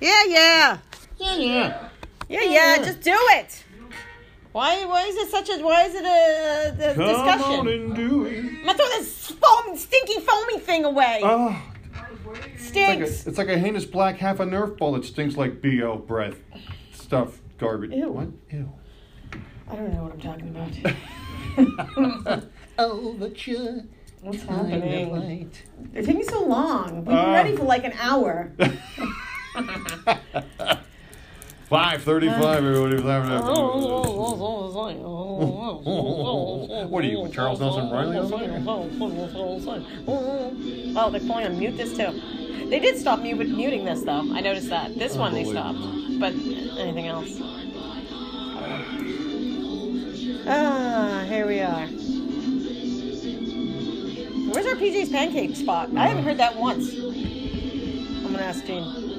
Yeah, yeah. Yeah, yeah. Yeah, yeah. Just do it. Why? Why is it such a? Why is it a, a Come discussion? on and do it. I'm gonna throw this foam, stinky, foamy thing away. Oh, it's like, a, Stinks. it's like a heinous black half a Nerf ball that stinks like BO breath. Stuff, garbage. Ew. What? Ew. I don't know what I'm talking about. oh, you What's happening? They're taking so long. We've been Uh. ready for like an hour. Five thirty-five. Everybody. Was having a fun. What are you, Charles Nelson Reilly Oh, they're pulling on mute this too. They did stop mute, muting this though. I noticed that. This one they stopped. But anything else? Ah, here we are. Where's our PJ's pancake spot? I haven't heard that once. I'm gonna ask Gene.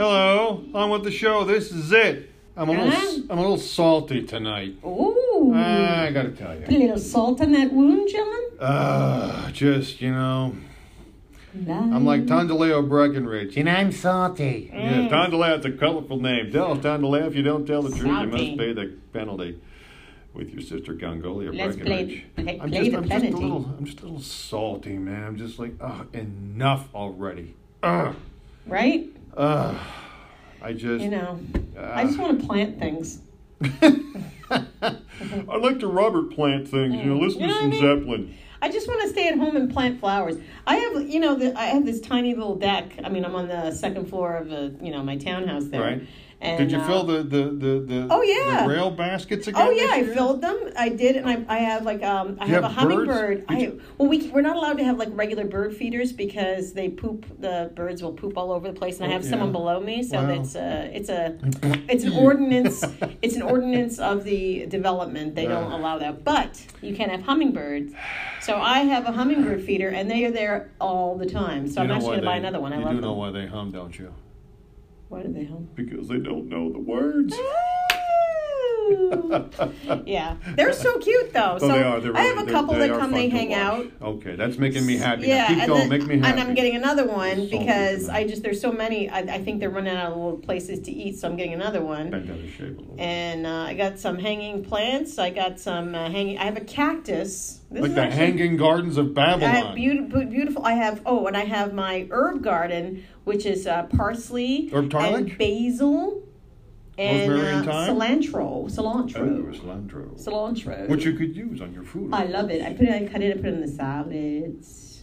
Hello, on with the show. This is it. I'm a little, Huh? I'm a little salty tonight. Ooh. I gotta tell you. a you. little salt on that wound, gentlemen. Uh, just you know, I'm like Tondaleo Breckenridge. and I'm salty. Yeah, Tondaleo's a colorful name. Tell Tondaleo if you don't tell the truth, you Salty. must pay the penalty. With your sister Gongolia Let's Breckenridge. play- play- I'm play just, the I'm just a little, I'm just a little salty, man. I'm just like, oh, enough already. Ugh, Right? Ugh. I just, You know, uh, I just want to plant things. I like to Robert plant things. You know, listen You know to some I mean? Zeppelin. I just want to stay at home and plant flowers. I have, you know, the, I have this tiny little deck. I mean, I'm on the second floor of the, you know, my townhouse there. Right. And, Did you uh, fill the the the, the, Oh, yeah. the rail baskets again? Oh yeah, I filled them. I did, and I, I have like um I have, have a hummingbird. I well we we're not allowed to have like regular bird feeders because they poop. The birds will poop all over the place, and I Oh, have yeah. someone below me, so Wow. that's uh it's a it's an ordinance. it's an ordinance of the development. They don't allow that, but you can't have hummingbirds. So I have a hummingbird feeder, and they are there all the time. So You I'm actually gonna buy another one. I love them. you love do know why they hum, don't you? Why do they hum? Because they don't know the words. Ah! Yeah, they're so cute though. Oh, so they are. They're I have a couple that come, they hang watch. out. Okay, that's making me happy. Yeah, now keep and going, then- make me happy. And I'm getting another one Salty because. I just there's so many. I, I think they're running out of little places to eat, so I'm getting another one. Bend out of shape a little. And uh, I got some hanging plants. I got some uh, hanging. I have a cactus. This like the actually- hanging gardens of I have Babylon. beautiful, beautiful. I have oh, and I have my herb garden, which is uh, parsley Herb garlic? and basil and Rosemary and uh, thyme? cilantro, Oh, cilantro, cilantro. cilantro. Which you could use on your food. I love it. I put it. I cut it. I put it in the salads.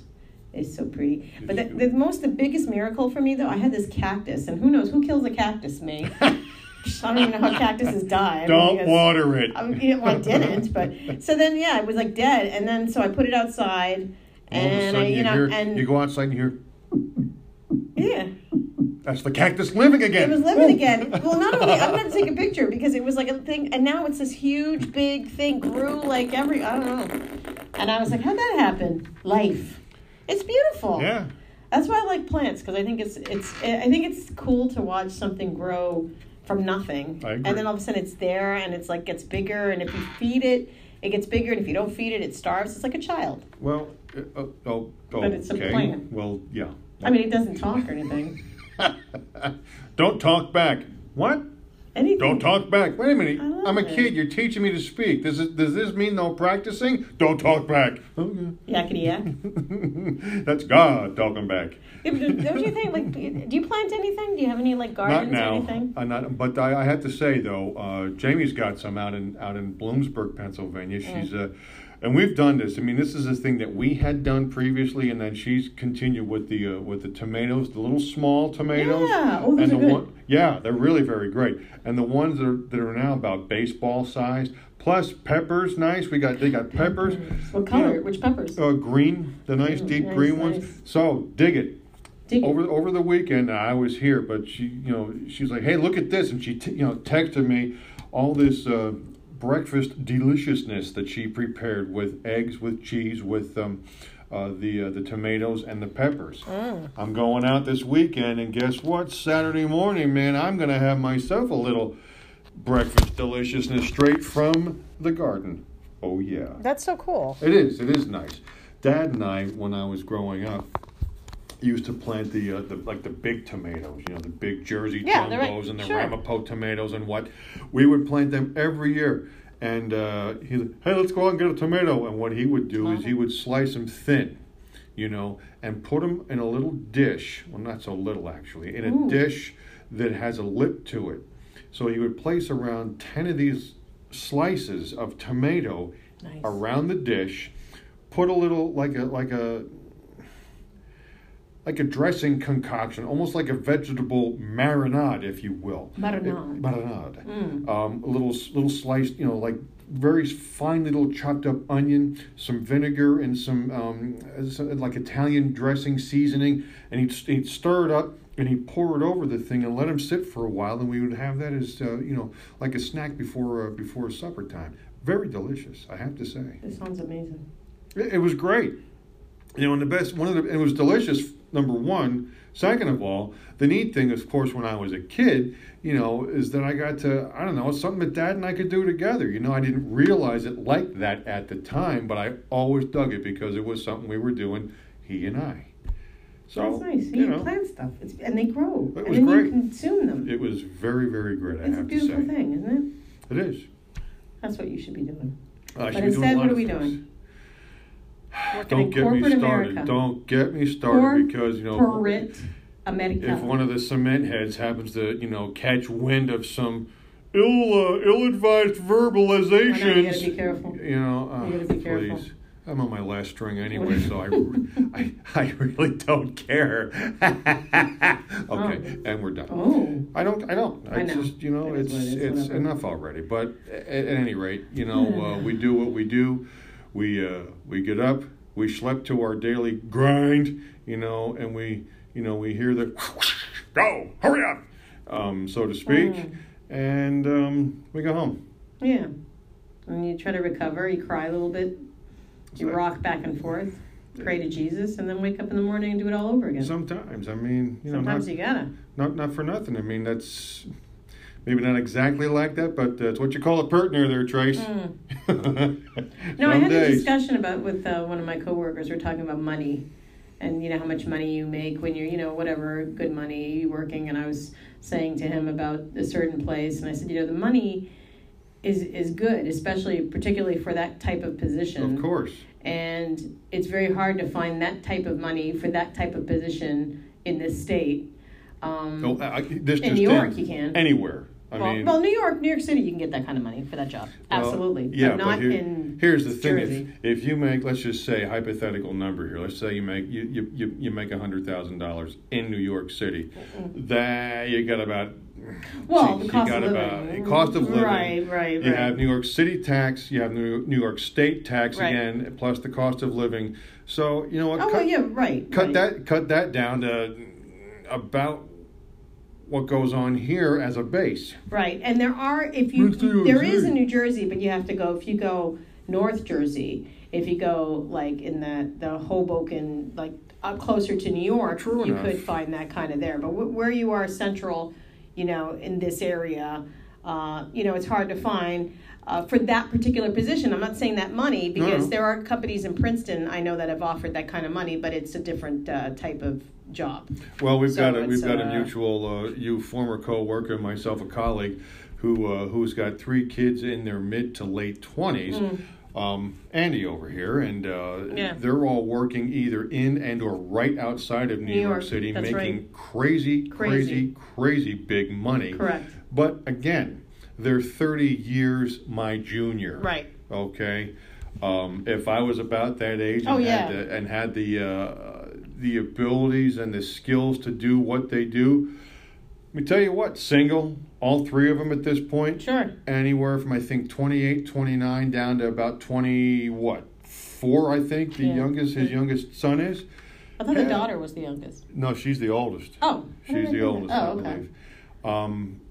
It's so pretty. But the, the most, the biggest miracle for me though, I had this cactus, and who knows who kills a cactus? Me. I don't even know how cactuses die. I Don't because- water it. I, mean, you know, I didn't, but so then yeah, it was like dead, and then so I put it outside, All and sudden I, you, you, know, hear, and you go outside and you hear, yeah, that's the cactus living again. it was living again. Well, not only I'm gonna take a picture because it was like a thing, and now it's this huge, big thing grew like every I don't know, and I was like, how'd that happen? Life. It's beautiful. Yeah. That's why I like plants because I think it's it's I think it's cool to watch something grow from nothing, I agree. and then all of a sudden it's there and it's like gets bigger, and if you feed it, it gets bigger, and if you don't feed it, it starves. It's like a child. Well, uh, oh, oh, But it's a okay. plant. Well, yeah. I mean, it doesn't talk or anything. Don't talk back. What? Anything. Don't talk back. Wait a minute. I'm a it. kid. You're teaching me to speak. Does it, does this mean no practicing? Don't talk back. Yakety yak. That's God talking back. Yeah, Don't you think like do you plant anything? Do you have any like Not gardens or anything? I'm not, but I, I have to say though, uh, Jamie's got some out in out in Bloomsburg, Pennsylvania. She's uh, and we've done this. I mean, this is a thing that we had done previously, and then she's continued with the uh, with the tomatoes, the little small tomatoes. Yeah. Oh, and the good. one, yeah, they're really very great. And the ones that are that are now about baseball sized, plus peppers, nice. We got they got peppers. What color? Which peppers? Uh, green, the nice Mm, deep nice, green nice. ones. So dig it Dig it. over over the weekend I was here, but she you know she's like, hey, look at this, and she t- you know texted me all this uh, breakfast deliciousness that she prepared with eggs, with cheese, with um, uh, the uh, the tomatoes and the peppers. Mm. I'm going out this weekend, and guess what? Saturday morning, man, I'm gonna have myself a little breakfast deliciousness straight from the garden. Oh yeah. That's so cool. It is. It is nice. Dad and I, when I was growing up, used to plant the, uh, the like the big tomatoes, you know, the big Jersey Yeah, they're right. and the Sure. Ramapo tomatoes and what. We would plant them every year. And uh, he's like, hey, let's go out and get a tomato. And what he would do is he would slice them thin, you know, and put them in a little dish. Well, not so little actually, in a Ooh. dish that has a lip to it. So he would place around 10 of these slices of tomato Nice. around the dish, put a little like a like a like a dressing concoction, almost like a vegetable marinade, if you will. Marinade. Marinade. Mm. Um, a little little sliced, you know, like very fine little chopped up onion, some vinegar, and some um, some- like Italian dressing seasoning, and he'd, he'd stir it up and he'd pour it over the thing and let him sit for a while, and we would have that as uh, you know like a snack before uh, before supper time. Very delicious, I have to say. It sounds amazing. It, it was great. You know, and the best one of the it was delicious. Number one. Second of all, the neat thing, of course, when I was a kid, you know, is that I got to I don't know something that Dad and I could do together. You know, I didn't realize it like that at the time, but I always dug it because it was something we were doing, he and I. So That's nice. you You, know, plant stuff, it's, and they grow, It and was then great. you consume them. it was very very great. I it's a beautiful thing, isn't it? it is. That's what you should be doing. But be doing a instead, what are we things. doing? Working Don't in get me corporate started. America. Don't get me started because you know Corporate America. if one of the cement heads happens to you know catch wind of some ill uh, ill-advised verbalizations I know, you gotta be careful. you know uh, You gotta be careful. please i'm on my last string anyway so I, I i really don't care okay and we're done oh, I don't. I don't. I, I know. just, you know, It is it's what it is, it's whatever. enough already. But at, at any rate, you know, uh, we do what we do. We uh, we get up. We schlep to our daily grind. You know, and we you know we hear the go hurry up, um, so to speak, Mm. and um, we go home. yeah. And you try to recover. You cry a little bit. You rock back and forth. Pray to Jesus, and then wake up in the morning and do it all over again. Sometimes, I mean, you know, Sometimes not, you gotta. not not for nothing. I mean, that's maybe not exactly like that, but that's what you call a partner there, Trace. Mm. No, I had a discussion about with uh, one of my coworkers. We're talking about money, and you know how much money you make when you're, you know, whatever good money working. And I was saying to him about a certain place, and I said, you know, the money is is good, especially particularly for that type of position. Of course. And it's very hard to find that type of money for that type of position in this state. Um, Oh, I, this in just New York, in. you can. anywhere. I well, mean, well, New York, New York City, you can get that kind of money for that job. well, Absolutely, yeah, but not here- in here's the thing: Jersey. if, if you make, let's just say, hypothetical number here. Let's say you make you you, you, you make a hundred thousand dollars in New York City. That you got about. Well, geez, the cost you got of about living. cost of living. Right, right, You right. have New York City tax. You have New New York State tax Right. again, plus the cost of living. So you know what? Oh, cut, well, yeah, right. cut right. that cut that down to about what goes on here as a base. Right, and there are if you there is in New Jersey, but you have to go if you go North Jersey. If you go like in the the Hoboken, like up closer to New York, True you enough. could find that kind of there. But wh- where you are central, you know, in this area, uh, you know, it's hard to find. Uh, for that particular position, I'm not saying that money because no. there are companies in Princeton I know that have offered that kind of money, but it's a different uh, type of job. Well, we've So got a we've got a uh, mutual uh, you former coworker, myself a colleague, who uh, who's got three kids in their mid to late twenties. Um, Andy over here, and uh. Yeah. they're all working either in and or right outside of New, New York, York, City, making crazy, crazy, Crazy. crazy big money. Correct. But again, they're thirty years my junior. Right. Okay. Um, if I was about that age and Oh, had the, and had the uh, the abilities and the skills to do what they do, let me tell you what, single, all three of them at this point, Sure. anywhere from I think 28, 29 down to about 20 what? 4 I think the Yeah. youngest his youngest son is. I thought Yeah. the daughter was the youngest. No, she's the oldest. Oh, She's the oldest, Oh, I okay. believe. Um,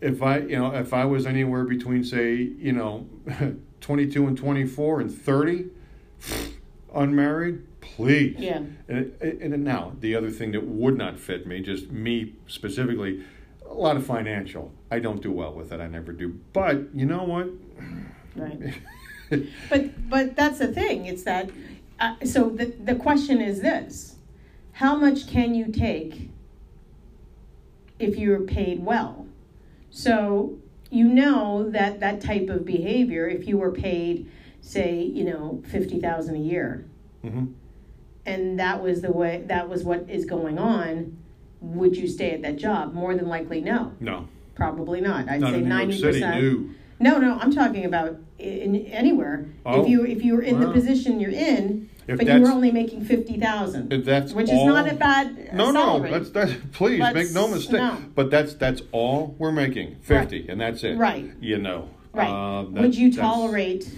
if I, you know, if I was anywhere between, say, you know, 22 and 24 and 30, unmarried, please. Yeah. And, and now, the other thing that would not fit me, just me specifically, a lot of financial. I don't do well with it. I never do. But you know what? Right. But but that's the thing. It's that. Uh, so the the question is this: how much can you take if you're paid well? So you know that that type of behavior, if you were paid, say, you know, fifty thousand a year, hmm and that was the way that was what is going on, would you stay at that job? More than likely, no. No, Probably not. I'd not say in New York ninety percent. No. No, no, I'm talking about in, anywhere. Oh. If you if you were in the position you're in, If but you were only making fifty thousand, that's which all, is not a bad No, no, salary. that's that's please make no mistake. no. But that's that's all we're making, fifty, and that's it. Right. You know. right. Uh, that- Would you tolerate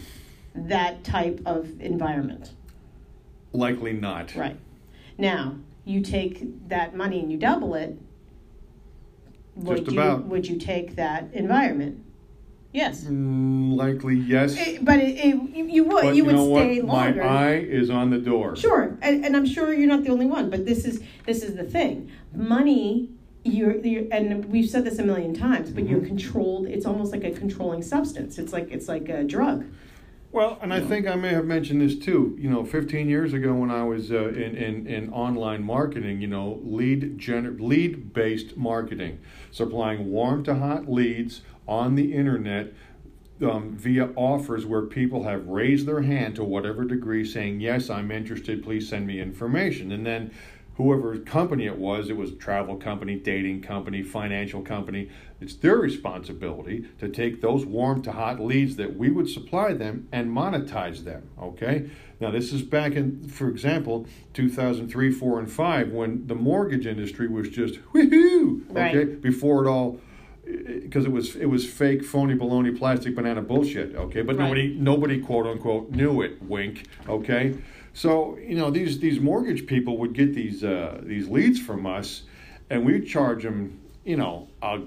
that type of environment? Likely not. Right. Now you take that money and you double it. Would Just you about. would you take that environment? Yes. Mm, likely yes. It- but it, it, you, you would but you would stay what? longer. My eye is on the door. Sure, and, and I'm sure you're not the only one, but this is this is the thing. Money, you're, you're and we've said this a million times, but Mm-hmm. you're controlled. It's almost like a controlling substance. It's like it's like a drug. Well, and I think I may have mentioned this too. You know, 15 years ago when I was uh, in, in in online marketing, you know, lead gener- lead based marketing, supplying warm to hot leads on the internet um, via offers where people have raised their hand to whatever degree, saying yes, I'm interested. Please send me information, and then. Whoever company it was, it was a travel company, dating company, financial company. It's their responsibility to take those warm to hot leads that we would supply them and monetize them. Okay. Now this is back in, for example, 2003, four, and five, when the mortgage industry was just woohoo. Okay. Right. Before it all, because it was it was fake, phony, baloney, plastic, banana bullshit. Okay. But Right. nobody nobody quote unquote knew it. Wink. Okay. So you know these these mortgage people would get these uh, these leads from us, and we'd charge them. You know, uh,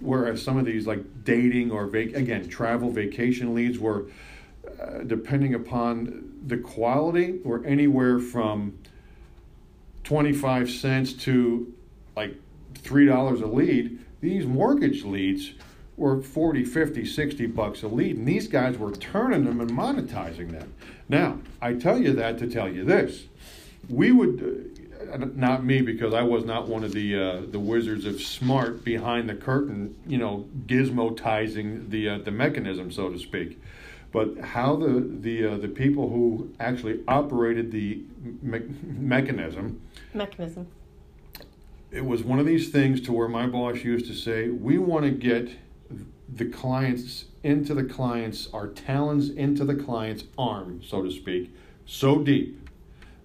whereas some of these like dating or vac- again travel vacation leads were, uh, depending upon the quality, were anywhere from twenty five cents to like three dollars a lead. These mortgage leads were 40, 50, 60 bucks a lead, and these guys were turning them and monetizing them. Now, I tell you that to tell you this. We would, uh, not me because I was not one of the uh, the wizards of smart behind the curtain, you know, gizmotizing the uh, the mechanism, so to speak. But how the the uh, the people who actually operated the me- mechanism Mechanism. It was one of these things to where my boss used to say, we want to get the clients into the clients, our talons into the client's arm, so to speak, so deep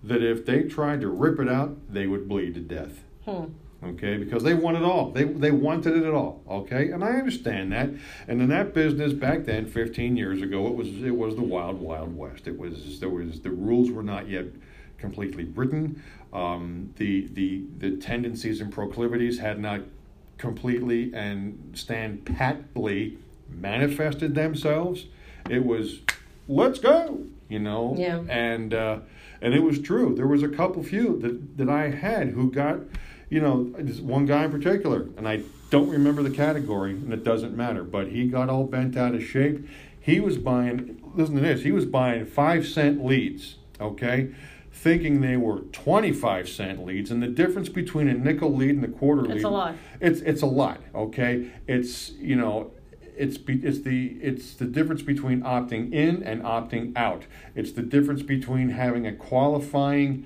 that if they tried to rip it out, they would bleed to death. Hmm. Okay, because they want it all. They they wanted it at all. Okay, and I understand that. And in that business back then, 15 years ago, it was it was the wild wild west. It was there was the rules were not yet completely written. Um, the the the tendencies and proclivities had not completely and stand patly manifested themselves. It was let's go, you know. Yeah. And uh, and it was true. There was a couple few that that I had who got, you know, this one guy in particular, and I don't remember the category, and it doesn't matter. But he got all bent out of shape. He was buying. Listen to this. He was buying five cent leads. Okay. Thinking they were 25 cent leads, and the difference between a nickel lead and a quarter lead. It's a lot. It's it's a lot, okay? It's you know, it's be, it's the it's the difference between opting in and opting out. It's the difference between having a qualifying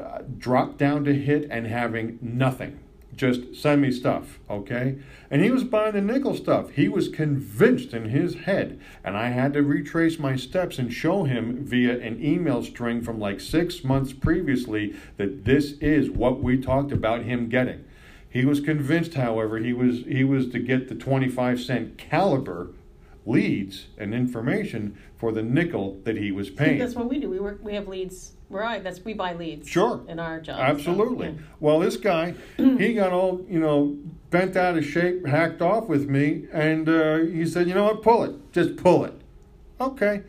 uh, drop down to hit and having nothing. Just send me stuff, okay? And he was buying the nickel stuff. He was convinced in his head, and I had to retrace my steps and show him via an email string from like six months previously that this is what we talked about him getting. He was convinced, however, he was he was to get the 25 cent caliber leads and information for the nickel that he was paying. That's what we do. We work. We have leads. We're that's we buy leads. Sure. In our job. Absolutely. So, yeah. Well, this guy, he got all you know bent out of shape, hacked off with me, and uh, he said, "You know what? Pull it. Just pull it." Okay.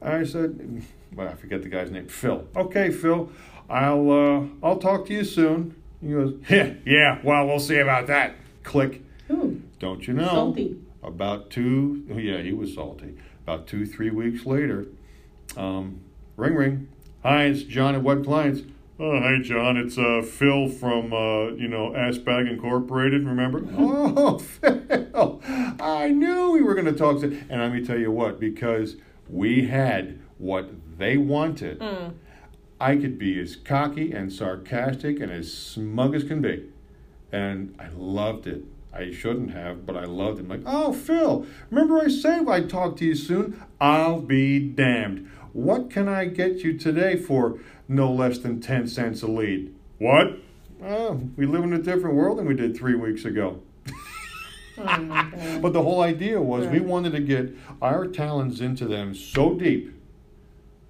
I said, well, I forget the guy's name. Phil. Okay, Phil. I'll uh, I'll talk to you soon. He goes, yeah, yeah. Well, we'll see about that. Click. Ooh, Don't you know? salty. About two, oh, yeah, he was salty. About two, three weeks later, um, ring, ring. Hi, it's John at Web Clients. Oh, hey, John, it's uh, Phil from, uh, you know, Asbag Incorporated, remember? oh, Phil, I knew we were going to talk to... And let me tell you what, because we had what they wanted, Mm. I could be as cocky and sarcastic and as smug as can be. And I loved it. I shouldn't have, but I loved it. I'm like, oh, Phil, remember I said I'd talk to you soon? I'll be damned. What can I get you today for no less than 10 cents a lead? What? Oh, we live in a different world than we did three weeks ago. Oh. But the whole idea was we wanted to get our talons into them so deep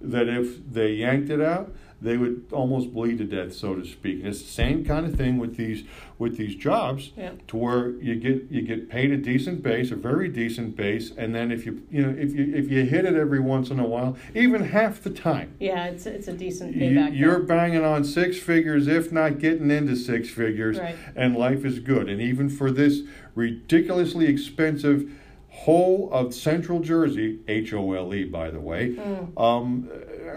that if they yanked it out, they would almost bleed to death, so to speak. And it's the same kind of thing with these with these jobs, Yeah. to where you get you get paid a decent base, a very decent base, and then if you you know if you if you hit it every once in a while, even half the time. Yeah, it's it's a decent You, payback. you're there. banging on six figures, if not getting into six figures, Right. and life is good. And even for this ridiculously expensive whole of Central Jersey, H O L E, by the way, Mm. um,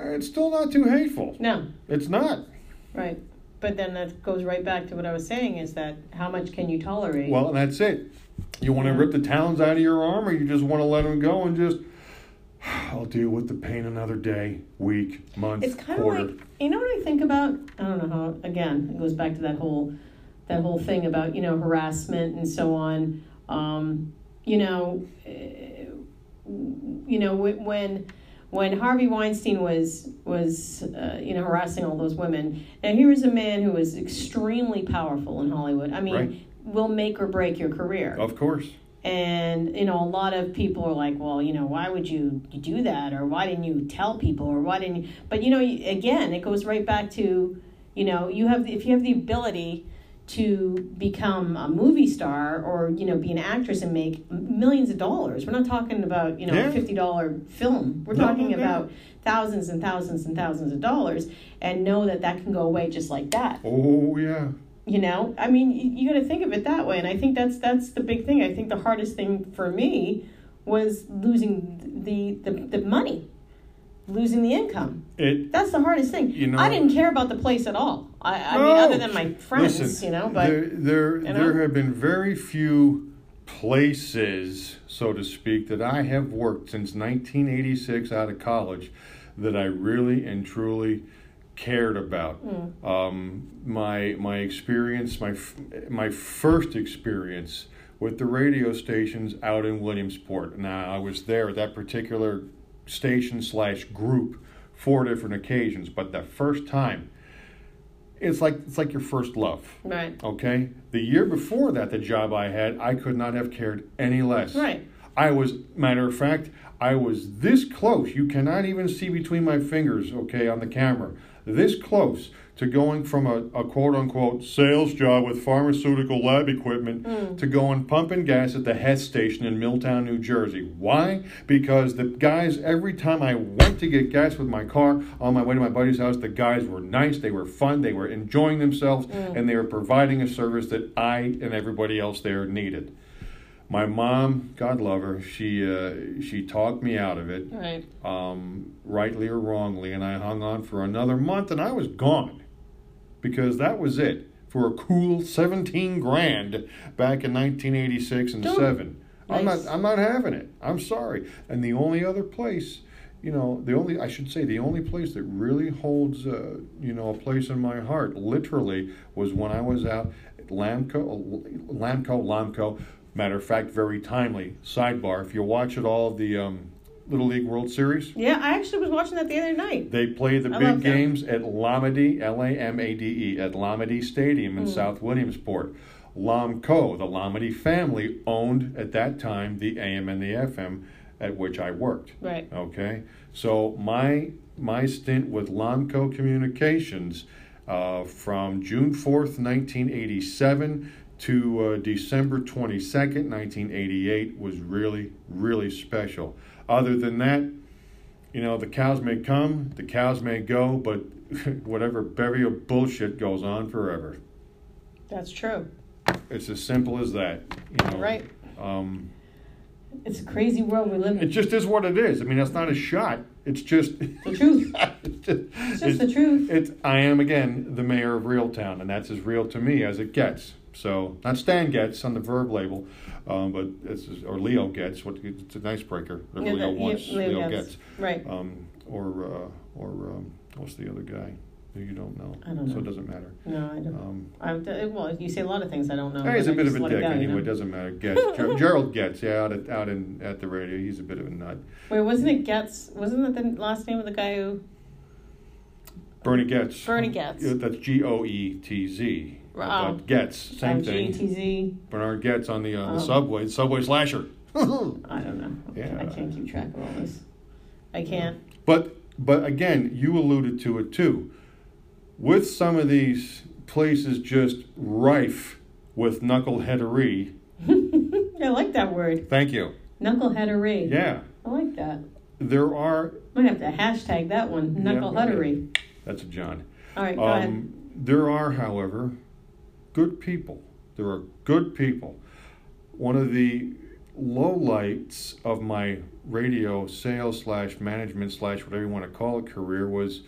it's still not too hateful. No, It's not. right. But then that goes right back to what I was saying: is that how much can you tolerate? Well, that's it. You want to rip the talons out of your arm, or you just want to let them go and just. I'll deal with the pain another day, week, month, it's kind of like you know what I think about. I don't know how. Again, it goes back to that whole that whole thing about you know harassment and so on. Um, you know, eh, you know wh- when when Harvey Weinstein was was uh, you know harassing all those women. Now here is a man who was extremely powerful in Hollywood. I mean, Right. will make or break your career. of course. And you know, a lot of people are like, "Well, you know, why would you do that, or why didn't you tell people, or why didn't?" You? But you know, again, it goes right back to, you know, you have if you have the ability to become a movie star or you know be an actress and make millions of dollars. We're not talking about you know Yeah. a fifty dollar film. We're No, talking no, no. about thousands and thousands and thousands of dollars, and know that that can go away just like that Oh, yeah. you know i mean you, you got to think of it that way and i think that's that's the big thing i think the hardest thing for me was losing the the, the money losing the income It that's the hardest thing You know- i didn't care about the place at all i, I mean other than my friends Listen, you know but there there, you know? there have been very few places, so to speak, that I have worked since 1986 out of college that I really and truly cared about. Mm. Um, my my experience, my f- my first experience with the radio stations out in Williamsport. Now I was there at that particular station slash group four different occasions, but the first time. It's like it's like your first love. right Okay? The year before that, the job I had, I could not have cared any less. right I was, matter of fact, I was this close. You cannot even see between my fingers, okay, on the camera. This close to going from a, a quote unquote sales job with pharmaceutical lab equipment to going pumping gas at the Hess station in Milltown, New Jersey. Why? Because the guys, every time I went to get gas with my car on my way to my buddy's house, the guys were nice, they were fun, they were enjoying themselves, and they were providing a service that I and everybody else there needed. My mom, God love her, she uh, she talked me out of it, right um, rightly or wrongly, and I hung on for another month, and I was gone because that was it for a cool seventeen grand back in nineteen eighty six and Dude, seven. I'm not. I'm not having it. I'm sorry. And the only other place, you know, the only I should say the only place that really holds uh, you know a place in my heart, literally, was when I was out at Lamco, Lamco, Lamco. Matter of fact, very timely. Sidebar: If you watch at all the um, Little League World Series, yeah i actually was watching that the other night they play the I big games at Lamade, L A M A D E, at Lamade Stadium in Mm. South Williamsport. Lamco, the Lamade family, owned at that time the AM and the FM at which I worked. right Okay, so my my stint with Lamco Communications uh, from June fourth, nineteen eighty seven. To uh, December 22nd, 1988, was really, really special. Other than that, you know, the cows may come, the cows may go, but whatever of bullshit goes on forever. that's true It's as simple as that. You know, right Um, It's a crazy world we live in. It just is what it is. I mean, that's not a shot. It's just. The truth. it's just, It's just the truth. It's I am again the mayor of Reeltown, and that's as real to me as it gets. So not Stan gets on the verb label, um, but it's or Leo gets. What it's an icebreaker that Yeah, Leo that- wants. yeah, Leo Leo gets. gets. Right. Um, or uh, or um, what's the other guy that you don't know? I don't know. So it doesn't matter. No, I don't. Um, I'm, well, you say a lot of things I don't know. He's a I bit of a dick go, you anyway. know? It doesn't matter. Gets Ger- Gerald gets yeah out at out in at the radio. He's a bit of a nut. Wait, wasn't it Getz? Wasn't that the last name of the guy who? Bernie Goetz. Bernie Goetz. That's G O E T Z. Oh. But Getz, same oh, thing. GTZ. Bernard Goetz on the uh, the Oh. subway. The subway slasher. I don't know. Yeah. I can't keep track of all this. I can't. But but again, you alluded to it too. With some of these places just rife with knuckleheadery. I like that word. Thank you. Knuckleheadery. Yeah, I like that. there are. I Might have to hashtag that one. Yeah, Knuckleheadery. That's a John. All right, go ahead. Um, there are, however, good people. There are good people. One of the lowlights of my radio sales slash management slash whatever you want to call it career was,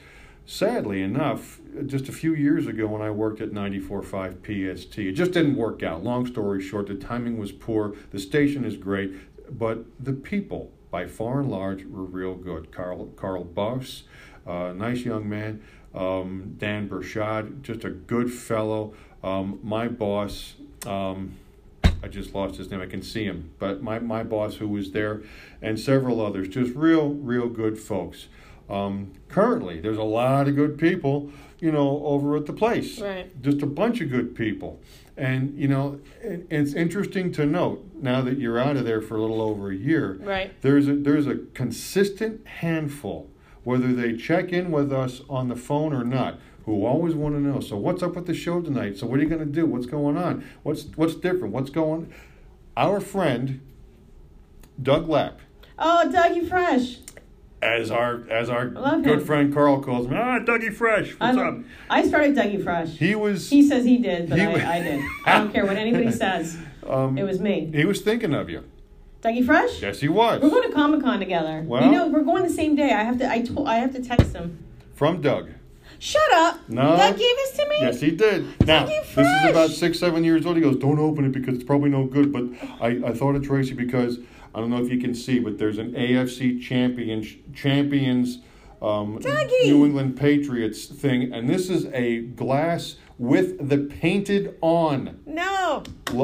sadly enough, just a few years ago when I worked at 94.5 PST. It just didn't work out. Long story short, the timing was poor. The station is great, but the people, by far and large, were real good. Carl Carl Buffs, uh, nice young man. Um, Dan Burchard, just a good fellow. Um, my boss, um, I just lost his name. I can see him, but my, my boss who was there, and several others, just real real good folks. Um, currently, there's a lot of good people, you know, over at the place. Right. Just a bunch of good people, and you know, it, it's interesting to note now that you're out of there for a little over a year Right. there's a there's a consistent handful whether they check in with us on the phone or not who always want to know so what's up with the show tonight so what are you going to do what's going on what's what's different what's going on? our friend Doug Lapp Oh, Dougie Fresh. as our as our good him. friend Carl calls me, ah Dougie Fresh what's I, up I started Dougie Fresh. he was He says he did, but He I, wa- I did. I don't care what anybody says. um, It was me. he was thinking of you Dougie Fresh? yes he was We're going to Comic Con together. Well- you know, we're going the same day. I have to. I told. I have to text him. from Doug Shut up. No. Doug gave this to me. Yes, he did. Now, this is about six, seven years old. He goes, Don't open it because it's probably no good. But I, I thought of Tracy because I don't know if you can see, but there's an AFC champion, champions um, New England Patriots thing. And this is a glass with the painted on No,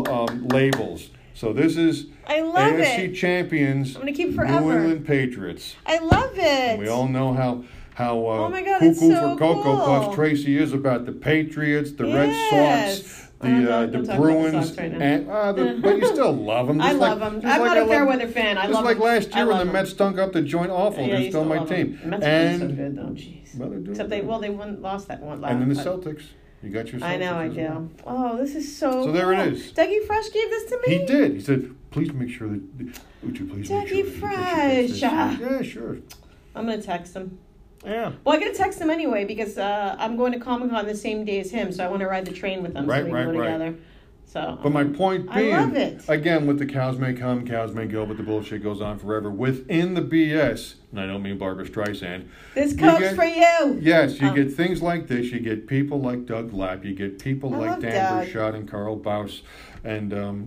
um, labels. So this is I love AFC it. champions, I'm gonna keep it New. England Patriots. I love it. We all know how how uh, Oh my God, cuckoo so for Cocoa cool. Puffs Tracy is about the Patriots, the Red Sox, the uh, the talk about the Bruins, right and uh, the, but you still love them. I love them. I'm not a fair weather fan. I just love like them. last year when the. Mets stunk up the joint awful. Yeah, They're still my team. them. Mets are so and good though. Jeez. well, Except they well they won lost that one last. and then the Celtics. You got your. Celtics I know I well. do. Oh, this is so. So there it is. Dougie Fresh gave this to me. He did. He said, "Please make sure that would you please make Dougie sure that you? Fresh. Yeah, sure. I'm gonna text him. Yeah. Well, I gotta text him anyway because uh, I'm going to Comic Con the same day as him, so I want to ride the train with him. Right, so we right, can go right. together. So. But my point I being, love it. again, with the cows may come, cows may go, but the bullshit goes on forever. Within the BS, and I don't mean Barbra Streisand. this you coke's get- for you. Yes, you Oh. get things like this. You get people like Doug Lapp. You get people I like Dan Doug. Burchard and Carl Baus, and um,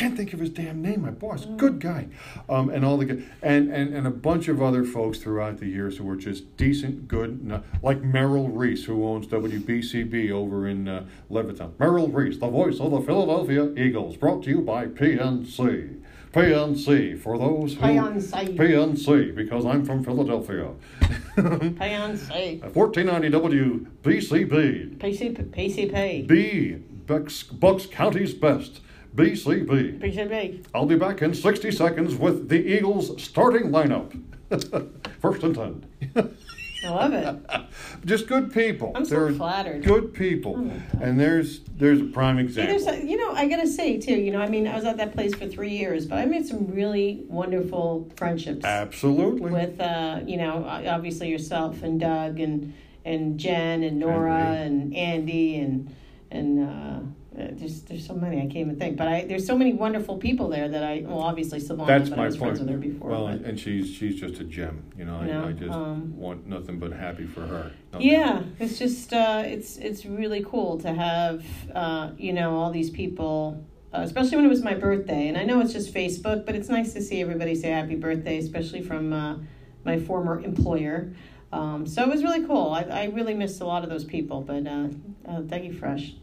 can't think of his damn name. My boss, good guy, um, and all the good, and, and and a bunch of other folks throughout the years who were just decent, good, like Merrill Reese, who owns WBCB over in uh, Levittown. Merrill Reese, the voice of the Philadelphia Eagles, brought to you by PNC. PNC for those who PNC. PNC because I'm from Philadelphia. PNC. 1490 WBCB. PCP. PCP. B, Bucks, Bucks County's best. BCB. PCP. I'll be back in 60 seconds with the Eagles starting lineup. First and 10. I love it. Just good people. I'm so They're flattered. Good people. Oh and there's there's a prime example. a, you know, I gotta say too. You know, I mean, I was at that place for three years, but I made some really wonderful friendships Absolutely. with, uh, you know, obviously yourself and Doug and and Jen and Nora Jen and Andy and and uh, there's there's so many I can't even think. But I there's so many wonderful people there that I well obviously Savannah, That's but my I was point. friends with her before. well, but- and, she's she's just a gem. You know, I, You know, I just um, want nothing but happy for her. Nothing. Yeah, it's just uh, it's it's really cool to have uh, you know all these people, uh, especially when it was my birthday. And I know it's just Facebook, but it's nice to see everybody say happy birthday, especially from uh, my former employer. Um, so it was really cool. I, I really missed a lot of those people, but uh, uh, Dougie Fresh,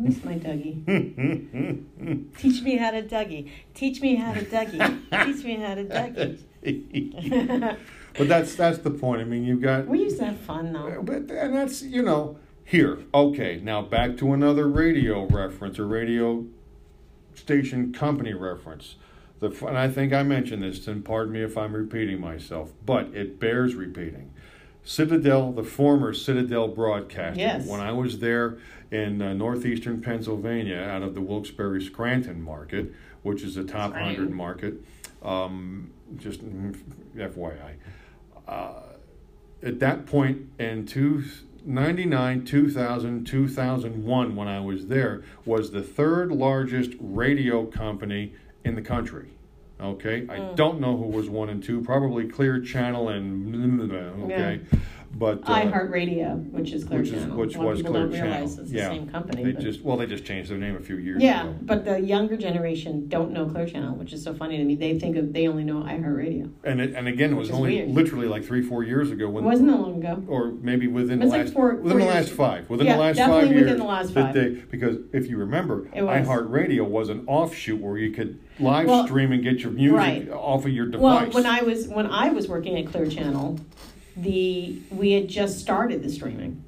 miss my Dougie. Teach me how to Dougie. Teach me how to Dougie. Teach me how to Dougie. but that's that's the point. I mean, you've got we used to have fun though. Uh, but and that's you know here. Okay, now back to another radio reference or radio station company reference. The and I think I mentioned this, and pardon me if I'm repeating myself, but it bears repeating. Citadel, the former Citadel Broadcasting. Yes. When I was there in uh, northeastern Pennsylvania, out of the Wilkes-Barre Scranton market, which is a top Scranton. hundred market, um, just FYI. Uh, at that point in two, 99, 2000, 2001, when I was there, was the third largest radio company in the country. Okay, I Mm. don't know who was one and two. Probably Clear Channel and okay, but uh, iHeartRadio, which is Clear which is Channel. which A lot of was people Clear don't Channel. realize it's yeah, the same company. they but- just well, they just changed their name a few years yeah, ago. but the younger generation don't know Clear Channel, which is so funny to me. They think of, they only know iHeartRadio. And it, and again, it was Which is only weird. literally like three, four years ago It when wasn't that long ago. or maybe within the like last four- within four the years last five within Yeah, the last definitely five within years the last that five. they because if you remember It was. iHeartRadio was an offshoot where you could live Well, stream and get your music right. off of your Well, device. when I was when I was working at Clear Channel, the we had just started the streaming.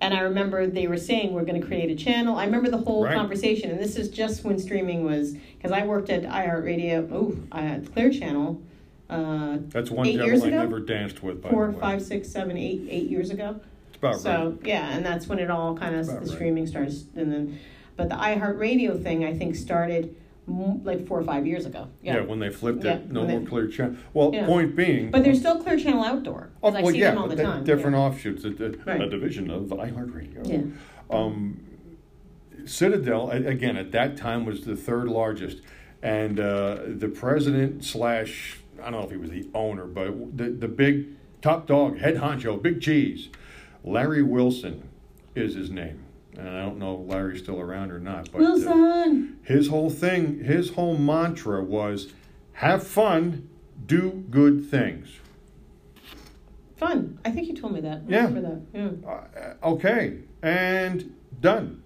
And I remember they were saying we're going to create a channel. I remember the whole Right. conversation, and this is just when streaming was because I worked at iHeartRadio. Oh, I had Clear Channel. Uh, That's one eight years I ago? never danced with. By four, the way. five, six, seven, eight, eight years ago. It's about so right. yeah, and that's when it all kind of the right. streaming starts, and then, but the iHeartRadio thing I think started like four or five years ago. Yeah. Yeah, when they flipped Yeah, it, no more they- clear channel. Well, Yeah. point being, but there's still Clear Channel Outdoor oh, well, see yeah, them all but the different offshoots, a, a, a division of iHeartRadio. Yeah. Um, Citadel again at that time was the third largest, and uh, the president slash I don't know if he was the owner, but the the big top dog, head honcho, big cheese, Larry Wilson is his name, and I don't know if Larry's still around or not. But Yeah. uh, his whole thing, his whole mantra was, "Have fun, do good things." Fun. I think you told me that. I Yeah. remember that. Yeah. Uh, okay, and done.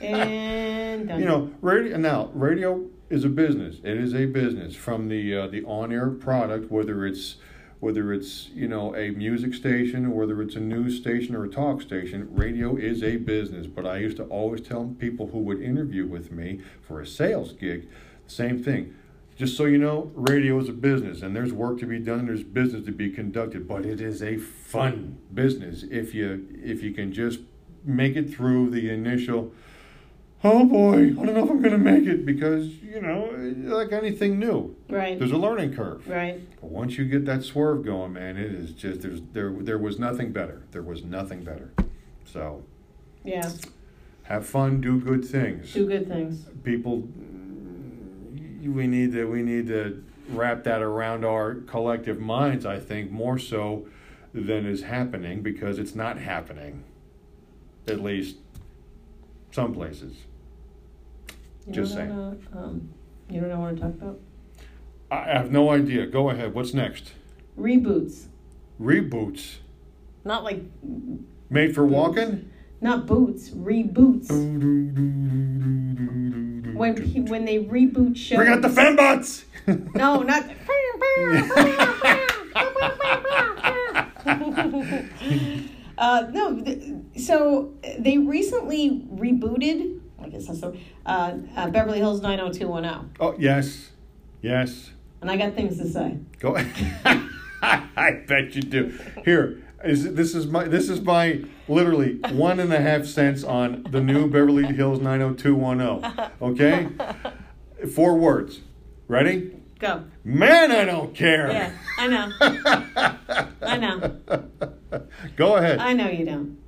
And done. you know, radio now radio is a business. It is a business from the uh, the on air product, whether it's whether it's you know a music station or whether it's a news station or a talk station. Radio is a business. But I used to always tell people who would interview with me for a sales gig, the same thing. Just so you know, radio is a business, and there's work to be done. There's business to be conducted, but it is a fun business if you if you can just make it through the initial oh boy, I don't know if I'm going to make it because, you know, like anything new, right. there's a learning curve. Right. But once you get that swerve going, man, it is just, there's, there, there was nothing better. There was nothing better. So Yeah. have fun, do good things. Do good things. People, we need to, we need to wrap that around our collective minds, I think, more so than is happening because it's not happening. At least some places. You Just don't know, uh, um, you don't know what to talk about? I have no idea. Go ahead. What's next? Reboots. Reboots. Not like, Made for walking? not boots. Reboots. When pe- when they reboot shows. Bring out the fembots! No, not. uh, no, th- so they recently rebooted. I guess that's the uh, uh, Beverly Hills 90210, oh, yes. Yes. and I got things to say. Go. I bet you do. Here. Is this is my this is my literally one and a half cents on the new Beverly Hills 90210. Okay? Four words. Ready? Go. Man, I don't care. Yeah, I know. I know. Go ahead. I know you don't.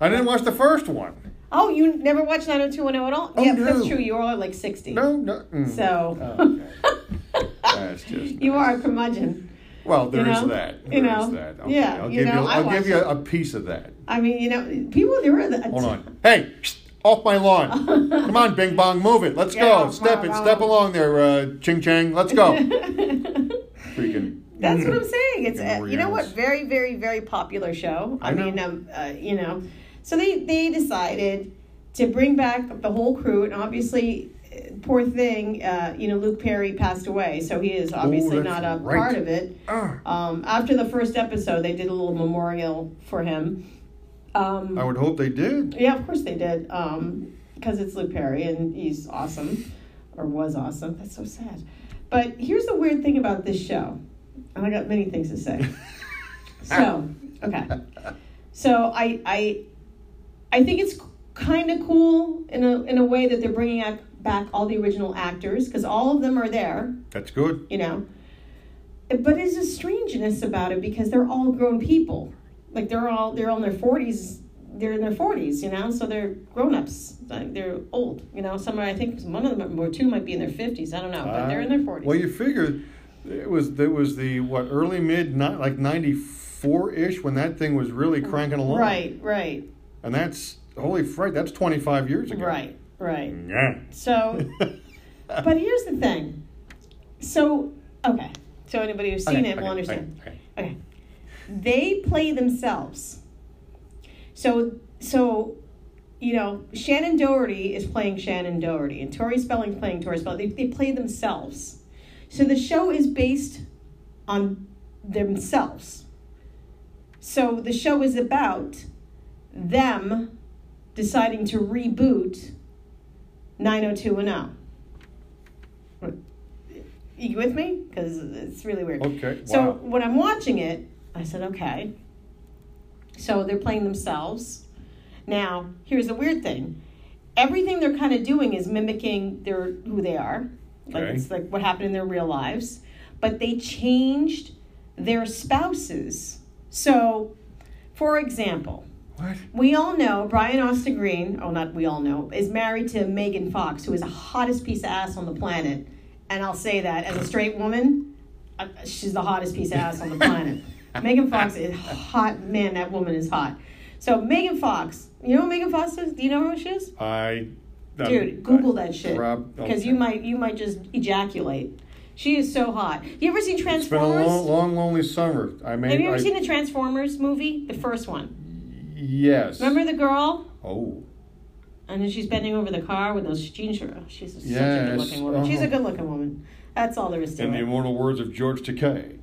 I didn't watch the first one. Oh, you never watched 90210 at all? Oh, yeah, no. that's true. You are like 60. No, no. mm. So Okay. That's just. you are a curmudgeon. Well, there you is know? that. You There is know? that. Okay, Yeah, I'll you give know, you. I'll give you a piece of that. I mean, you know, people, there are the. Hold on. Hey, off my lawn. Come on, Bing Bong, move it. Let's Yeah, go. Step it. Step along there, uh, Ching Chang. Let's go. Freaking. That's what I'm saying. It's uh, you know what, very, very, very popular show. I, I mean, um, uh, you know, so they they decided to bring back the whole crew, and obviously, uh, poor thing, uh, you know, Luke Perry passed away, so he is obviously Oh, not a right. part of it. Ah, Um, after the first episode, they did a little memorial for him. Um, I would hope they did. yeah, of course they did, because it's Luke Perry and he's awesome, or was awesome. That's so sad. But here's the weird thing about this show, and I got many things to say. so, okay, so I I I think it's kind of cool in a in a way that they're bringing ac- back all the original actors because all of them are there That's good. you know. But there's a strangeness about it because they're all grown people. Like they're all they're all in their forties. They're in their forties, you know, so they're grown ups. They're old, you know. Some are, I think one of them or two might be in their fifties. I don't know, but they're in their forties. Well, you figure it was there was the what early mid not like ninety four ish when that thing was really cranking along. right, right, And that's holy fright. That's twenty five years ago. right, right. Yeah. So, but here's the thing. So, okay. So anybody who's seen Okay, it will understand. okay, Okay. They play themselves. So so you know, Shannen Doherty is playing Shannen Doherty and Tori Spelling's playing Tori Spelling. They, they play themselves. So the show is based on themselves. So the show is about them deciding to reboot 90210. You with me? Because it's really weird. Okay. So wow. when I'm watching it, I said, okay. So they're playing themselves. Now, here's the weird thing. Everything they're kind of doing is mimicking their who they are. Like Okay. it's like what happened in their real lives. But they changed their spouses. So, for example, What? we all know Brian Austin Green, oh, not we all know, is married to Megan Fox, who is the hottest piece of ass on the planet. And I'll say that as a straight woman, uh, she's the hottest piece of ass on the planet. Megan Fox is hot. Man, that woman is hot. So, Megan Fox, you know who Megan Fox is? Do you know who she is? I. um, Dude, Google that shit. Because okay. you might you might just ejaculate. She is so hot. You ever seen Transformers? It's been a long, long, lonely summer. I mean, Have you ever I, seen the Transformers movie? The first one. Yes. Remember the girl? Oh. And then she's bending over the car with those jeans. She's such a good looking woman. She's a uh-huh. good looking woman. That's all there is to it. In the immortal words of George Takei.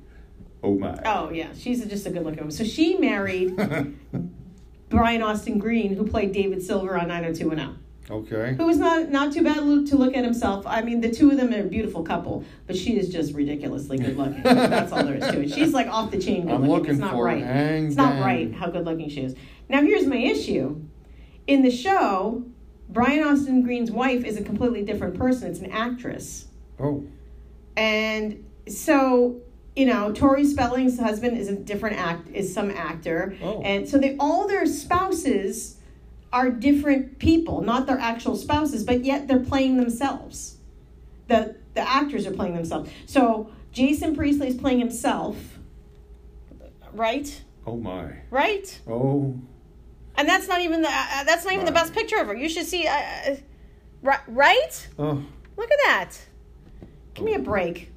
Oh my. Oh yeah, she's just a good looking woman. So she married Brian Austin Green, who played David Silver on 90210. okay. Who was not not too bad to look at himself. I mean, the two of them are a beautiful couple, but she is just ridiculously good looking. That's all there is to it. She's like off the chain good I'm looking. looking it's not right. it. It's not right how good looking she is. Now here's my issue. In the show, Brian Austin Green's wife is a completely different person. It's an actress. Oh. And so, you know, Tori Spelling's husband is a different act is some actor. Oh. And so they all their spouses are different people, not their actual spouses, but yet they're playing themselves. The the actors are playing themselves. So Jason Priestley is playing himself. Right? Oh my. Right? Oh. And that's not even the uh, that's not even the best picture of her. You should see uh, uh, right? Oh. Look at that. Give me a break.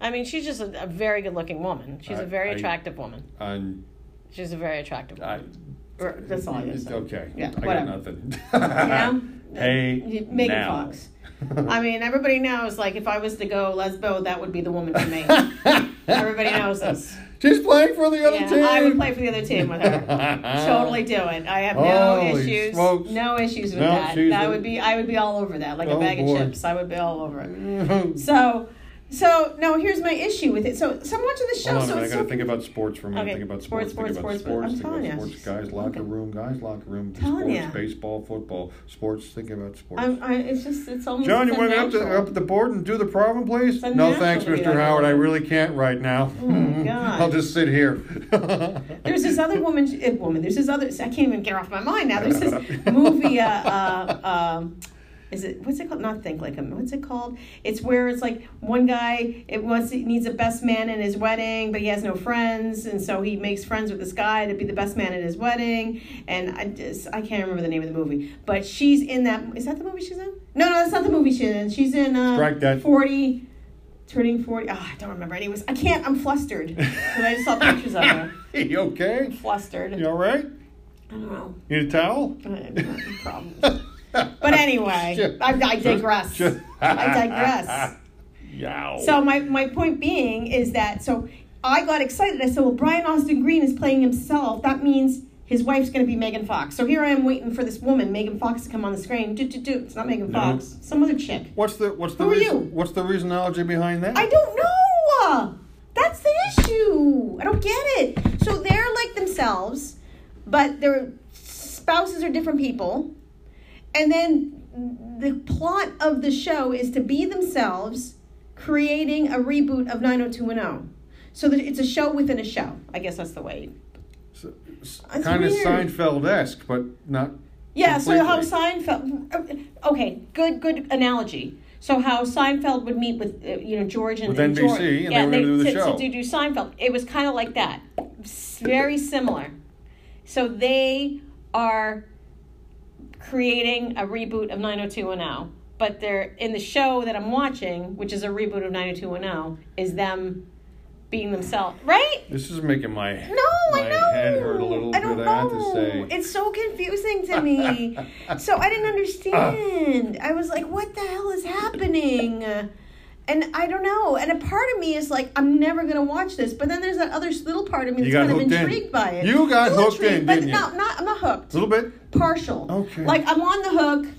I mean, she's just a, a very good looking woman. She's a I- very I- attractive woman. I'm. She's a very attractive I. woman. Or- That's all I gotta say. Okay. Yeah, I whatever. got nothing. Yeah? hey. Megan now. Fox. I mean, everybody knows, like, if I was to go lesbo, that would be the woman for me. everybody knows this. She's playing for the other Yeah, team. I would play for the other team with her. totally do it. I have no Holy issues. smokes. No issues with No, that. That a- would be I would be all over that, like a Oh, bag boy. of chips. I would be all over it. So, So no, here's my issue with it. So, so I'm watching the show. Hold on, so I got to so think about sports for a minute. Okay, Think about sports, sports. sports, think about sports, sports. I'm Think about ya. sports. Guys, locker Okay. room. Guys, locker room. Telling sports. ya. Baseball, football, sports. Think about sports. I'm, I, it's just it's almost. John, you want to up the, up the board and do the problem, please? No, thanks, Mr. Howard. I really can't right now. Oh, God. I'll just sit here. There's this other woman. Uh, woman. There's this other. I can't even get her off my mind now. There's this movie. Uh, uh, um, is it what's it called? Not think like him. What's it called? It's where it's like one guy it wants he needs a best man in his wedding, but he has no friends, and so he makes friends with this guy to be the best man at his wedding. And I just I can't remember the name of the movie, but she's in that. Is that the movie she's in? No, no, that's not the movie she's in. She's in uh, that. Forty. Turning 40. Oh, I don't remember. Anyways, I can't. I'm flustered. I just saw pictures of her. you okay? Flustered. You all right? I don't know. Need a towel? I have no problems. But anyway, I, I digress. I digress. Yow. So my, my point being is that so I got excited. I said, well, Brian Austin Green is playing himself. That means his wife's going to be Megan Fox. So here I am waiting for this woman, Megan Fox, to come on the screen. Do, do, do. It's not Megan No. Fox. Some other chick. what's the what's the Who are you? what's the reasonology behind that? I don't know. That's the issue. I don't get it. So they're like themselves, but their spouses are different people. And then the plot of the show is to be themselves, creating a reboot of 90210. So that it's a show within a show. I guess that's the way. It's kind of weird. Seinfeld-esque, but not. Yeah, so how completely. Seinfeld. Okay, good, good analogy. So how Seinfeld would meet with uh, you know George and, With and NBC, George. and they yeah, were gonna do the to, show. to do Seinfeld. It was kind of like that, very similar. So they are creating a reboot of 90210, but they're in the show that I'm watching, which is a reboot of 90210, is them being themselves, right? This is making my No, my I know. head hurt a little I don't I have know. to say. It's so confusing to me. so I didn't understand. I was like, what the hell is happening? And I don't know. And a part of me is like, I'm never gonna watch this. But then there's that other little part of me that's kind of hooked in. intrigued by it. You got hooked in, intrigued, but didn't you? no, not I'm not hooked. a little bit. Partial. Okay. Like I'm on the hook.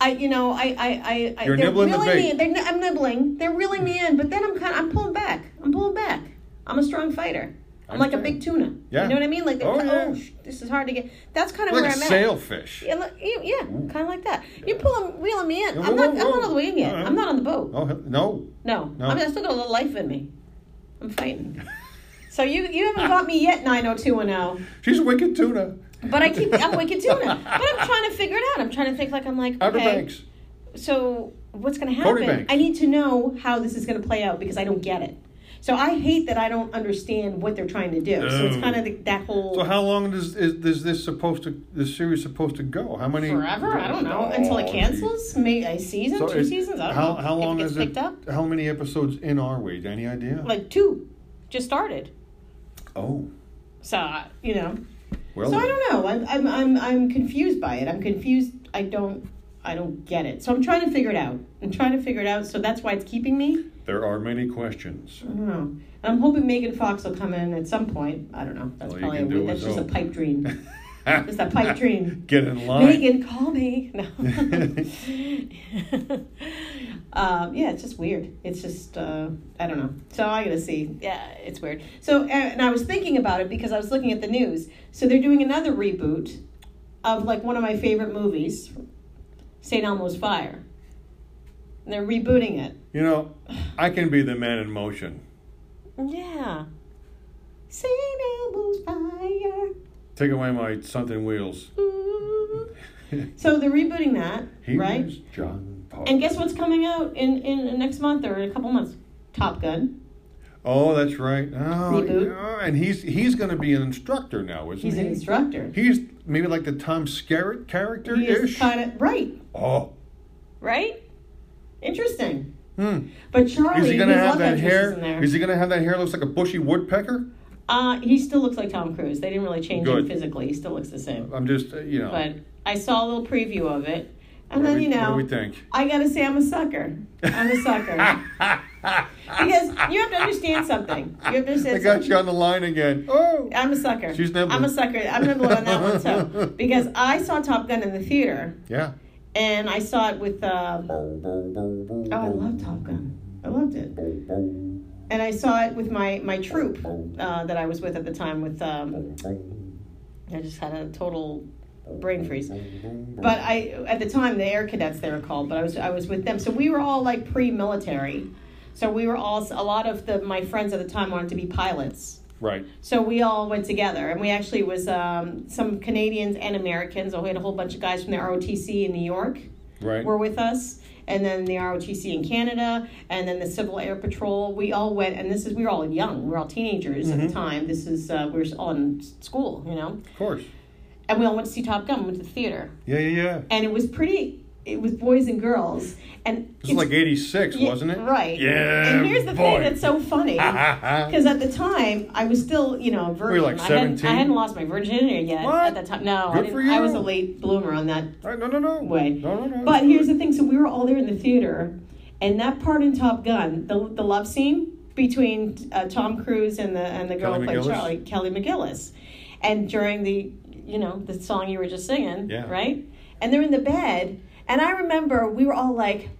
I, you know, I, I, I, You're they're nibbling the reeling bait. me in. They're, I'm nibbling. They're reeling me in, but then I'm kind of, I'm pulling back. I'm pulling back. I'm a strong fighter. I'm like a big tuna. Yeah. You know what I mean? Like, Oh, oh, yeah. sh- this is hard to get. That's kind of like where I'm at. sailfish. Yeah, like, yeah, kind of like that. You're pulling, reeling me in. Whoa, I'm not, whoa, I'm not whoa. all the way in yet. Right. I'm not on the boat. Oh no! No, No. I mean, I still got a little life in me. I'm fighting. so you, you haven't got me yet, 90210. She's a wicked tuna. But I keep, I'm wicked tuna. But I'm trying to figure it out. I'm trying to think like I'm like, Outer okay. Banks. So what's going to happen? Banks. I need to know how this is going to play out because I don't get it. So I hate that I don't understand what they're trying to do. So it's Oh. kind of the, that whole So how long is, is is this supposed to this series supposed to go? How many? forever. I don't know until it Oh, cancels. Maybe a season, So two seasons. I don't how know. how long it is it? up? How many episodes in are we? Any idea? Like two, just started. oh, So uh, you know. well. So I don't know. I'm, I'm I'm I'm confused by it. I'm confused. I don't I don't get it. So I'm trying to figure it out. I'm trying to figure it out. So that's why it's keeping me. There are many questions. I don't know. I'm hoping Megan Fox will come in at some point. I don't know. That's All you probably a, can do that's is just a hope. pipe dream. Just a pipe dream. Get in line. Megan, call me. No. um, yeah, it's just weird. It's just uh, I don't know. So I gotta see. Yeah, it's weird. So uh, and I was thinking about it because I was looking at the news. So they're doing another reboot of like one of my favorite movies, St. Elmo's Fire. And they're rebooting it. You know, I can be the man in motion. Yeah. St. Elmo's Fire. Take away my something wheels. Mm-hmm. So they're rebooting that, Here's right? John Paul. And guess what's coming out in, in next month or in a couple months? Top Gun. Oh, that's right. Oh, yeah, and he's he's going to be an instructor now, isn't He's he? He's an instructor. He's maybe like the Tom Skerritt character ish. kind of right, Oh, right. Interesting. Hmm. But Charlie, Is he going to his have that hair? is in there. Is he going to have that hair? Looks like a bushy woodpecker. uh, he still looks like Tom Cruise. They didn't really change him physically. He still looks the same. I'm just, uh, you know. But I saw a little preview of it, and what then we- you know, what do we think? I gotta say I'm a sucker. I'm a sucker because you have to understand something. You have to understand. I got something. you on the line again. Oh, I'm a sucker. She's nibbling. I'm a sucker. I'm nibbling on that one too. Because I saw Top Gun in the theater, yeah. And I saw it with. Uh, Oh, I love Top Gun. I loved it. And I saw it with my my troop uh, that I was with at the time. With um, I just had a total brain freeze. But I at the time the air cadets they were called, but I was I was with them. So we were all like pre-military. So we were all a lot of the my friends at the time wanted to be pilots. Right. So we all went together, and we actually was um, some Canadians and Americans. We had a whole bunch of guys from the ROTC in New York Right. were with us, and then the ROTC in Canada, and then the Civil Air Patrol. We all went, and this is we were all young, we were all teenagers at the time. This is uh, we were all in school, you know, Of course. and we all went to see Top Gun. We went to the theater, Yeah, yeah, yeah. and it was pretty. It was boys and girls, and This is like '86, Yeah, wasn't it? Right. Yeah. And here's the boy. thing that's so funny. Because at the time, I was still, you know, virgin. like I, hadn't, 17? I hadn't lost my virginity yet What? at that time. No, I, Good didn't, for I was a late bloomer on that. Right, no, no, no. Way. No, no, no. But here's the thing: so we were all there in the theater, and that part in Top Gun, the the love scene between uh, Tom Cruise and the and the girl Kelly who played McGillis? Charlie, Kelly McGillis, and during the, you know, the song you were just singing, Yeah. right? And they're in the bed, and I remember we were all like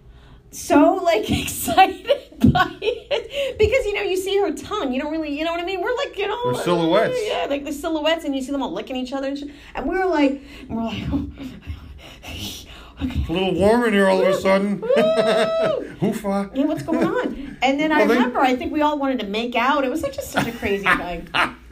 so like excited by it because you know you see her tongue you don't really you know what I mean we're like you know They're silhouettes. yeah like the silhouettes and you see them all licking each other and, shit. and we were like we're like okay a little warm in here all of a sudden. Woo! Hoofa. yeah, what's going on? And then I Well, they- remember, I think we all wanted to make out. It was like just such a crazy thing.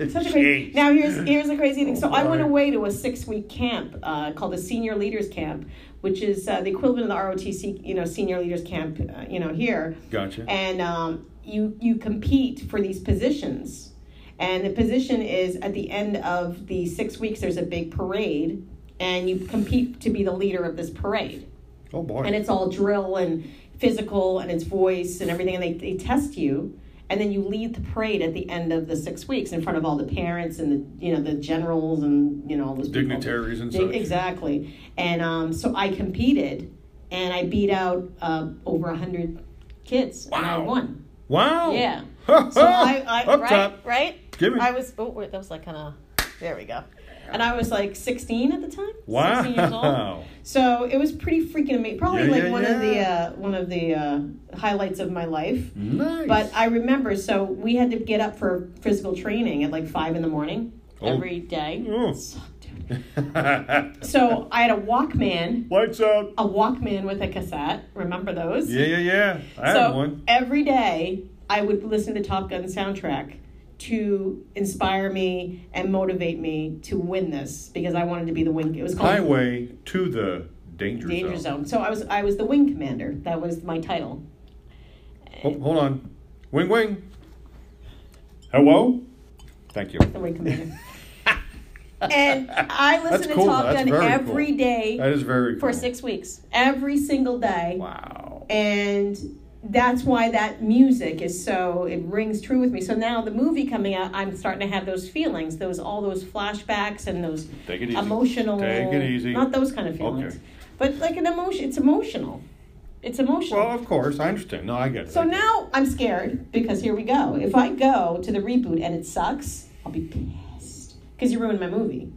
Such a crazy. Now here's here's the crazy thing. So I went away to a six week camp uh, called the Senior Leaders Camp, which is uh, the equivalent of the ROTC, you know, Senior Leaders Camp, uh, you know, here. Gotcha. And um, you you compete for these positions, and the position is at the end of the six weeks. There's a big parade, and you compete to be the leader of this parade Oh boy. and it's all drill and physical and it's voice and everything and they, they test you and then you lead the parade at the end of the six weeks in front of all the parents and the you know the generals and you know all those people. Dignitaries and Di- such. exactly and um, so i competed and i beat out uh, over 100 kids and i Wow. won Wow. yeah so I, I Up right top. right Give me. i was oh that was like kind of there we go and i was like 16 at the time Wow. 16 years old so it was pretty freaking amazing. Probably Yeah, like yeah, one of the uh, one of the uh, highlights of my life. Nice. But I remember, so we had to get up for physical training at like five in the morning Oh. every day. Oh. Sucked, dude. So I had a Walkman, Lights out. a Walkman with a cassette. Remember those? Yeah, yeah, yeah. I so have one. every day I would listen to Top Gun soundtrack to inspire me and motivate me to win this because I wanted to be the wing. It was called Highway to the danger, Danger zone. Zone. So I was I was the wing commander. That was my title. Oh, hold on. Wing, wing. Hello. Thank you. The wing commander. and I listened That's to cool. Top Gun very every cool. day That is very for six weeks, every single day, Wow. and that's why that music is so it rings true with me. So now the movie coming out, I'm starting to have those feelings, those all those flashbacks and those Take it easy. emotional. Take it easy. Not those kind of feelings, Okay. but like an emotion. It's emotional. It's emotional. Well, of course, I understand. No, I get it. So now I'm scared because here we go. If I go to the reboot and it sucks, I'll be pissed because you ruined my movie.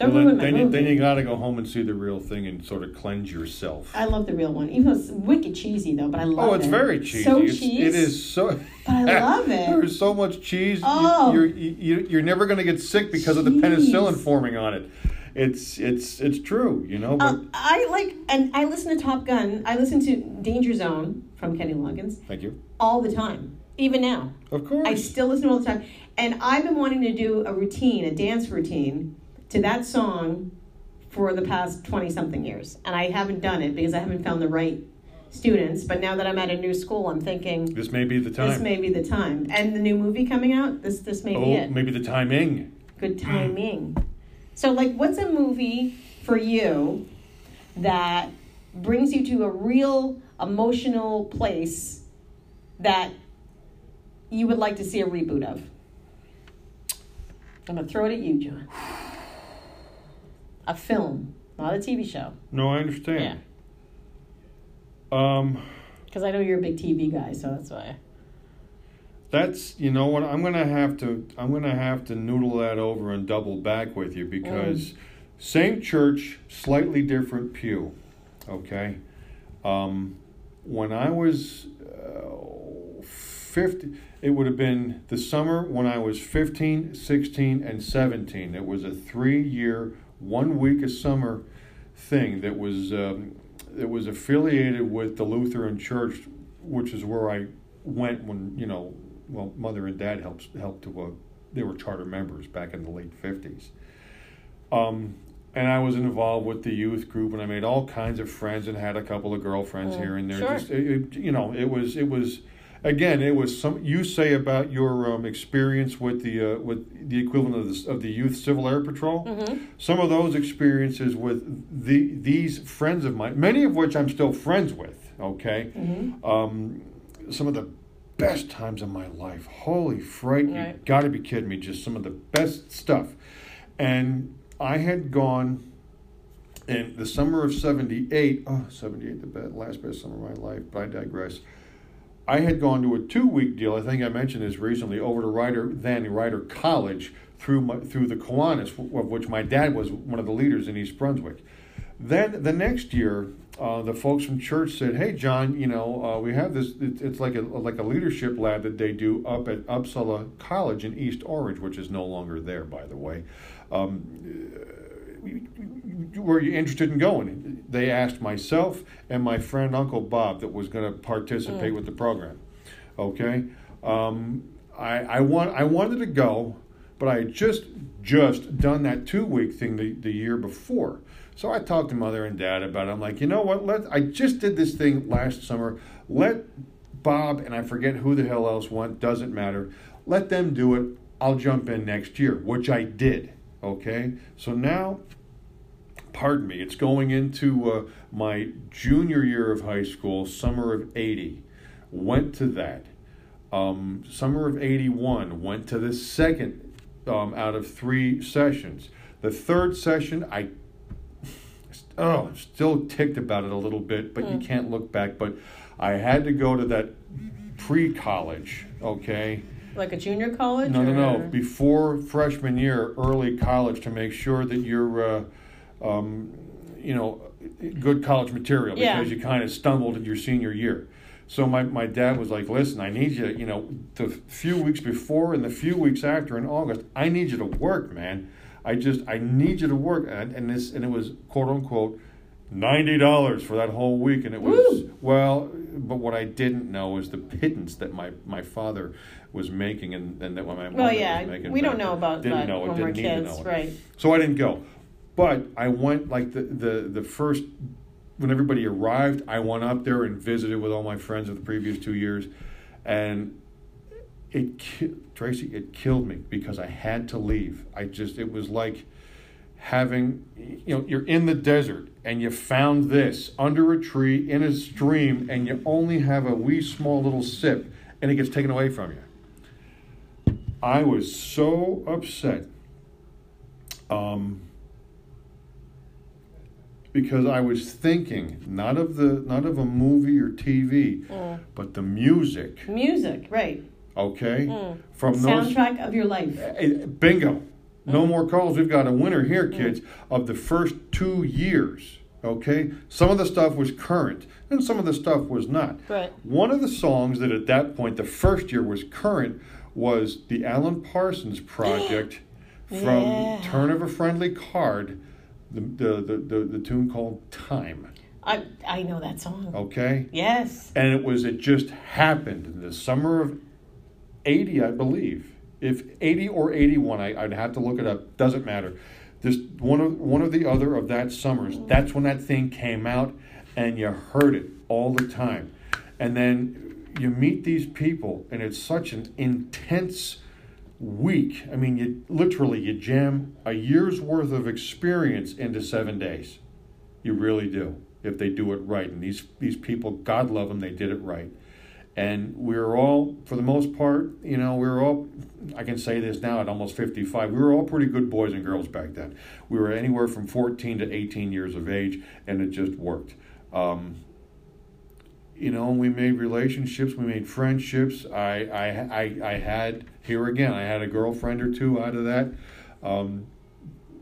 Don't Well, ruin then, my then, you, movie. then you got to go home and see the real thing and sort of cleanse yourself. I love the real one, even though it's wicked cheesy though. But I love it. Oh, it's very cheesy. So It's- cheese. It is so. But I love it. There's so much cheese. Oh. You, you're you, you're never going to get sick because of the penicillin forming on it. It's it's it's true, you know. But Uh, I like, and I listen to Top Gun. I listen to Danger Zone from Kenny Loggins thank you. all the time, even now. Of course. I still listen all the time. And I've been wanting to do a routine, a dance routine to that song for the past 20 something years. And I haven't done it because I haven't found the right students. But now that I'm at a new school, I'm thinking this may be the time. this may be the time. And the new movie coming out, this this may oh, be it. Oh, maybe the timing. Good timing. So like what's a movie for you that brings you to a real emotional place that you would like to see a reboot of? I'm gonna throw it at you, John. A film, not a TV show. No, I understand. Yeah. Um, Because I know you're a big TV guy, so that's why. that's you know what I'm gonna have to I'm gonna have to noodle that over and double back with you because same church, slightly different pew. Okay. Um, when I was uh, 50, it would have been the summer when I was 15, 16, and 17. It was a three year, one week of summer thing that was, um, that was affiliated with the Lutheran Church, which is where I went when, you know, well, mother and dad helped, helped to, uh, they were charter members back in the late 50s. Um, and I was involved with the youth group, and I made all kinds of friends, and had a couple of girlfriends Mm, here and there. sure. Just it, it- you know, it was it was again, it was some. You say about your um, experience with the uh, with the equivalent of the of the youth civil air patrol. Mm-hmm. Some of those experiences with the these friends of mine, many of which I'm still friends with. Okay, Mm-hmm. um, some of the best times of my life. Holy fright, you got to be kidding me. Just some of the best stuff. And I had gone in the summer of 78. Oh, 78, the best, last best summer of my life, but I digress. I had gone to a two week deal. I think I mentioned this recently over to Rider, then Rider College through my, through the Kiwanis, of which my dad was one of the leaders in East Brunswick. Then the next year, uh, the folks from church said, "Hey, John, you know, uh, we have this. It, it's like a like a leadership lab that they do up at Uppsala College in East Orange, which is no longer there, by the way. Um, were you interested in going? They asked myself and my friend Uncle Bob that was going to participate Mm. with the program. Okay, um, I I want I wanted to go, but I had just just done that two week thing the, the year before. So I talked to mother and dad about it. I'm like, you know what? Let I just did this thing last summer. Let Bob and I forget who the hell else went. Doesn't matter. Let them do it. I'll jump in next year, which I did. Okay. So now, pardon me. It's going into uh, my junior year of high school, summer of '80. Went to that. Um, summer of '81. Went to the second um, out of three sessions. The third session, I oh, I'm still ticked about it a little bit, but you Mm. can't look back. But I had to go to that pre-college, okay? Like a junior college? No, no, no. Before freshman year, early college, to make sure that you're, uh, um, you know, good college material Yeah. because you kind of stumbled in your senior year. So my, my dad was like, listen, I need you, you know, the few weeks before and the few weeks after in August, I need you to work, man. I just, I need you to work. And, and this, and it was quote unquote, ninety dollars for that whole week, and it was Woo! well. But what I didn't know was the pittance that my, my father was making, and, and that my mother Well, yeah, was making. we don't know about didn't that know it, when we're didn't need to kids, know it. right? So I didn't go, but I went like the the the first when everybody arrived. I went up there and visited with all my friends of the previous two years, and it ki- Tracy it killed me because I had to leave. I just it was like having you know you're in the desert and you found this under a tree in a stream and you only have a wee small little sip and it gets taken away from you. I was so upset. Um, because I was thinking not of the not of a movie or TV, Mm. but the music. Music, right? Okay, Mm. from those Soundtrack of your life. Eh, Bingo. No Mm. more calls. We've got a winner here, kids, of the first two years. Okay? Some of the stuff was current, and some of the stuff was not. Right. One of the songs that at that point, the first year, was current was the Alan Parsons project from Yeah. Turn of a Friendly Card, the, the, the, the, the tune called Time. I I know that song. Okay? Yes. and it was it just happened in the summer of 80 i believe if 80 or 81 I, i'd have to look it up doesn't matter this one of one of the other of that summers that's when that thing came out and you heard it all the time and then you meet these people and it's such an intense week i mean you literally you jam a year's worth of experience into seven days you really do if they do it right. And these these people, God love them, they did it right. And we were all, for the most part, you know, we were all. I can say this now at almost fifty-five. We were all pretty good boys and girls back then. We were anywhere from fourteen to eighteen years of age, and it just worked. Um, you know, we made relationships, we made friendships. I, I, I, I had here again. I had a girlfriend or two out of that. Um,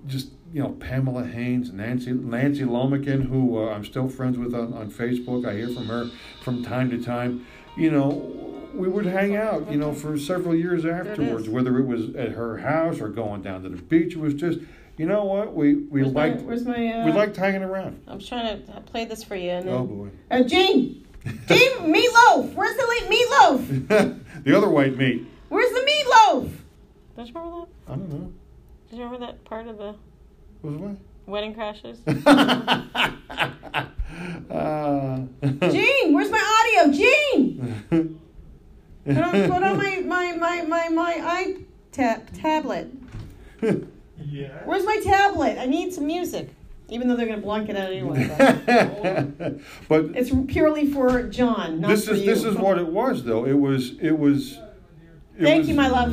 just you know Pamela Haynes, Nancy Nancy Lomican, who uh, I'm still friends with on, on Facebook. I hear from her from time to time. You know, we would hang out. You know, for several years afterwards, is. whether it was at her house or going down to the beach. It was just, you know what, we we Where's my, liked where's my uh, we liked hanging around. I'm trying to play this for you. And then, Oh boy, Uh, Gene! Gene, meatloaf! Where's the late meatloaf? the other white meat. Where's the meatloaf? Don't you remember that? I don't know. Do you remember that part of the Was it what? wedding crashers? uh, Gene, where's my audio? Gene! Put on, put on my, my, my, my, my iTab tablet. Yeah. Where's my tablet? I need some music. Even though they're going to blank it out anyway. But but it's purely for John, not this for is you. this is what it was though. It was it was. It Thank was- you, my love.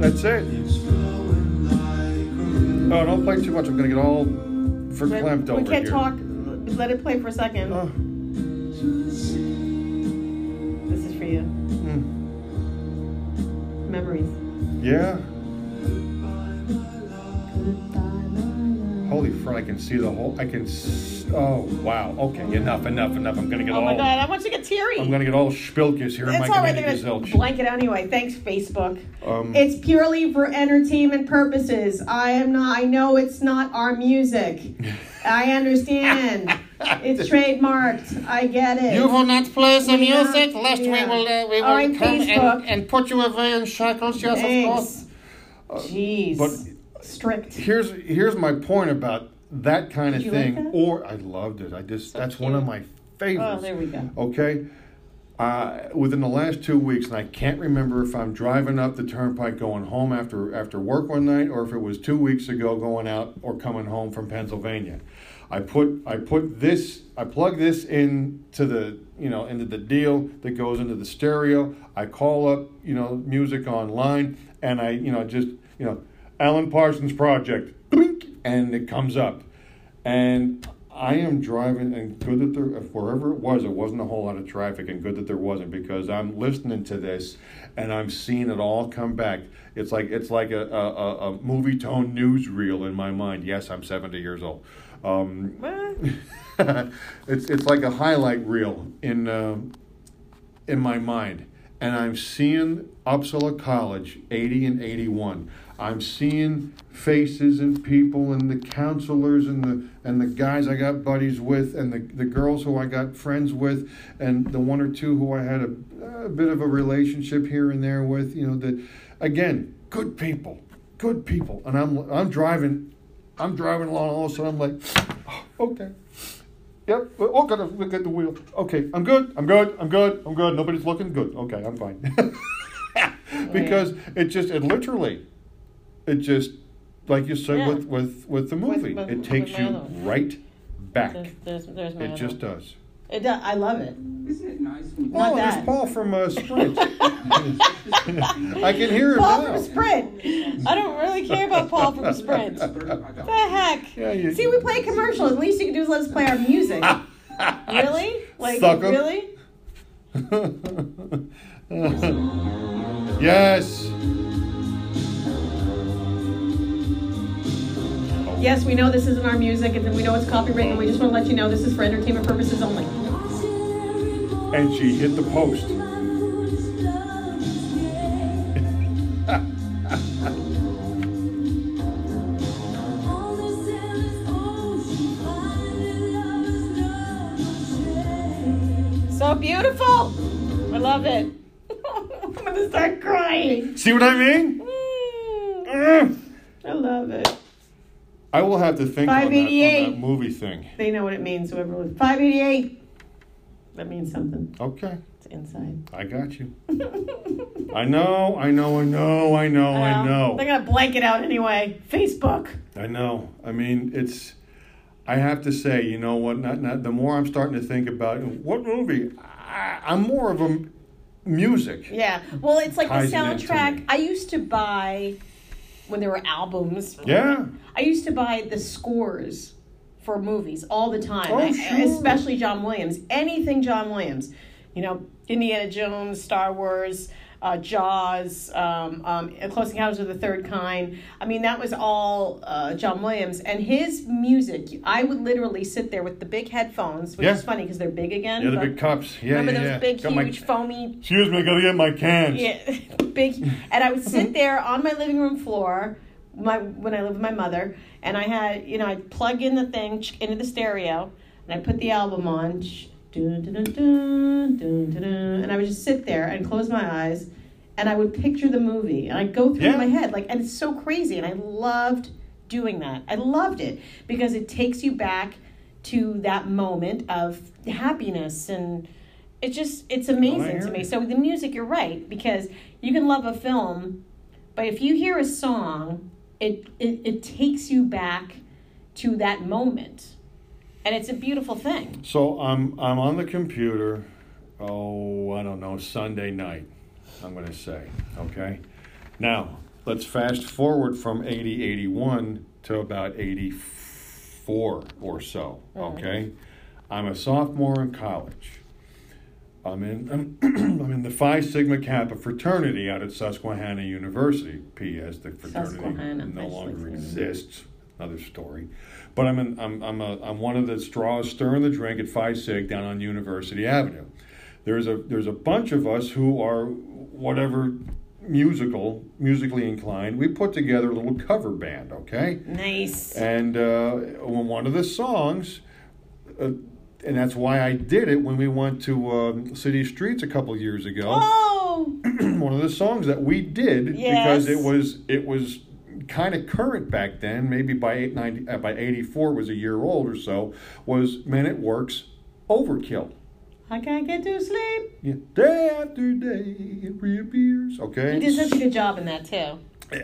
That's it. Oh, don't play too much. I'm gonna get all verklempt over here. we can't here. Talk. Let it play for a second. Oh, This is for you. mm. Memories. Yeah. Holy frick! I can see the whole. I can. S- oh wow. Okay. Enough. Enough. Enough. I'm gonna get Oh all. my god, I want you to get teary. I'm gonna get all spilkis here in it's my all right. community They're gonna zilch. blank it out anyway. Thanks, Facebook. Um, It's purely for entertainment purposes. I am not. I know it's not our music. I understand. it's trademarked. I get it. You will not play the Yeah, music, lest yeah. we will, uh, we will All right, come Facebook. and, and put you away in shackles. Yes, of course. Thanks. Jeez. but- strict. here's here's my point about that kind of Did like thing. that? Or I loved it. I just So that's one of my favorites. Oh, there we go. Okay. Uh, within the last two weeks, and I can't remember if I'm driving up the turnpike going home after after work one night, or if it was two weeks ago going out or coming home from Pennsylvania. I put I put this I plug this into the you know into the deal that goes into the stereo. I call up you know music online, and I you know just you know Alan Parsons Project, and it comes up, and I am driving, and good that there, wherever it was, it wasn't a whole lot of traffic, and good that there wasn't because I'm listening to this, and I'm seeing it all come back. It's like it's like a a, a, a movie tone newsreel in my mind. Yes, I'm 70 years old. Um, it's it's like a highlight reel in uh, in my mind, and I'm seeing Uppsala College, 80 and 81. I'm seeing faces and people and the counselors and the and the guys I got buddies with and the, the girls who I got friends with and the one or two who I had a, a bit of a relationship here and there with you know that again good people good people and I'm I'm driving I'm driving along all of a sudden I'm like oh, okay Yep. Oh, gotta look at the wheel. Okay, I'm good. I'm good. I'm good. I'm good. Nobody's looking good. Okay, I'm fine. Oh, because it just, it literally, it just, like you said Yeah. with with with the movie, with- it takes you right back. There's, there's, there's It just does. It does. I love it. Isn't it nice when Not oh, that. there's Paul from uh, Sprint. I can hear him Paul now. from Sprint. I don't really care about Paul from Sprint. I the heck? Yeah, you- See, we play commercials. At least you can do is let us play our music. really? Like, Sucker. really? yes. Yes, we know this isn't our music, and we know it's copyright, and we just want to let you know this is for entertainment purposes only. And she hit the post. So beautiful. I love it. I'm gonna start crying. See what I mean? Mm, Mm. I love it. I will have to think on that, on 588. that movie thing. They know what it means. Whoever was 588. That means something. Okay, It's inside. I got you. I know, I know, I know, I know, I know. They're gonna blank it out anyway. Facebook. I know. I mean, it's. I have to say, you know what? Not, not the more I'm starting to think about it, what movie. I, I'm more of a m- music. Yeah. Well, it's like the Ties it into soundtrack. I used to buy when there were albums. Yeah. I used to buy the scores for movies all the time. Oh, I- sure. Especially John Williams. Anything John Williams. You know, Indiana Jones, Star Wars, uh, Jaws, um, um, Close Encounters of the Third Kind. I mean, that was all uh, John Williams. And his music, I would literally sit there with the big headphones, which Yeah. is funny because they're big again. Yeah, the big cups. Yeah, Remember yeah, those yeah. big, Got my- huge, foamy Excuse me, I gotta get my cans. yeah, big. And I would sit there on my living room floor, my when I lived with my mother, and I had you know I'd plug in the thing into the stereo, and I put the album on, and I would just sit there and close my eyes, and I would picture the movie, and I'd go through Yeah. my head like, and it's so crazy, and I loved doing that. I loved it because it takes you back to that moment of happiness and it just it's oh, amazing hear to me so the music you're right because you can love a film but if you hear a song it it, it takes you back to that moment and it's a beautiful thing So I'm I'm on the computer. Oh, I don't know, Sunday night. I'm going to say, okay. Now let's fast forward from 80, 81 to about 84 or so. Okay, I'm a sophomore in college. I'm in I'm, I'm in the Phi Sigma Kappa fraternity out at Susquehanna University. P.S. The fraternity no longer exists. Another story. But I'm in, I'm I'm a, I'm one of the straws stirring the drink at Phi Sig down on University Avenue. There's a there's a bunch of us who are whatever musical musically inclined. We put together a little cover band. Okay. nice And uh, one of the songs, uh, and that's why I did it when we went to um, City Streets a couple years ago. oh one of the songs that we did because it was it was kind of current back then. Maybe by eight, 90, uh, by eighty four was a year old or so. Was Men at Work, Overkill. i can't get to sleep Yeah. Day after day it reappears. Okay. you did such a good job in that too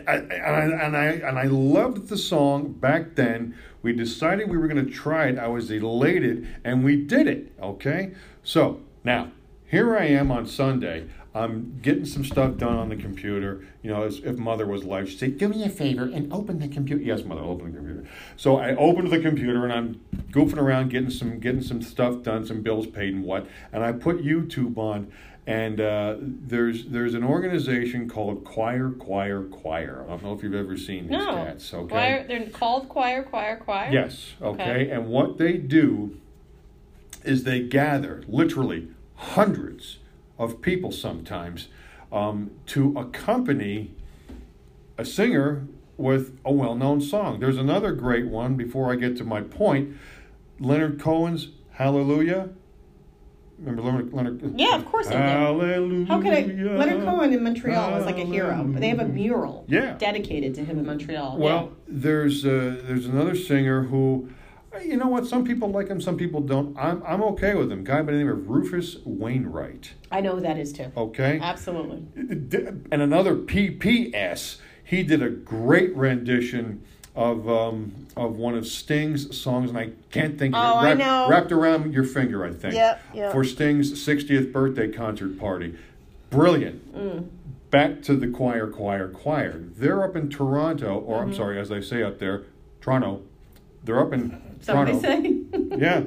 I, I, and I and I loved the song back then. We decided we were going to try it. I was elated, and we did it. Okay, so now here I am on Sunday. I'm getting some stuff done on the computer. You know, as if mother was alive, she'd say, "Do me a favor and open the computer." Yes, mother, open the computer. So I opened the computer and I'm goofing around, getting some getting some stuff done, some bills paid and what. And I put YouTube on, and uh, there's there's an organization called Choir Choir Choir. I don't know if you've ever seen these no cats. Okay. choir they're called choir choir choir Yes. Okay. Okay. And what they do is they gather literally hundreds of people sometimes um, to accompany a singer with a well-known song. There's another great one. Before I get to my point, Leonard Cohen's "Hallelujah." Remember Leonard? Leonard Yeah, of course I. Hallelujah. How could I? Leonard Cohen in Montreal is like a hero. They have a mural Yeah. dedicated to him in Montreal. Well, there's uh, there's another singer who, you know what? Some people like him, some people don't. I'm I'm okay with him. Guy by the name of Rufus Wainwright. I know who that is too. Okay. Absolutely. And another PPS. He did a great rendition of um, of one of Sting's songs, and I can't think of Oh, it. I Wrapped- know. Wrapped around your finger, I think. Yep, yep. For Sting's 60th birthday concert party. Brilliant. Mm. Back to the choir, choir, choir. They're up in Toronto, or Mm-hmm. I'm sorry, as they say up there, Toronto. They're up in Somebody Toronto. say. Yeah.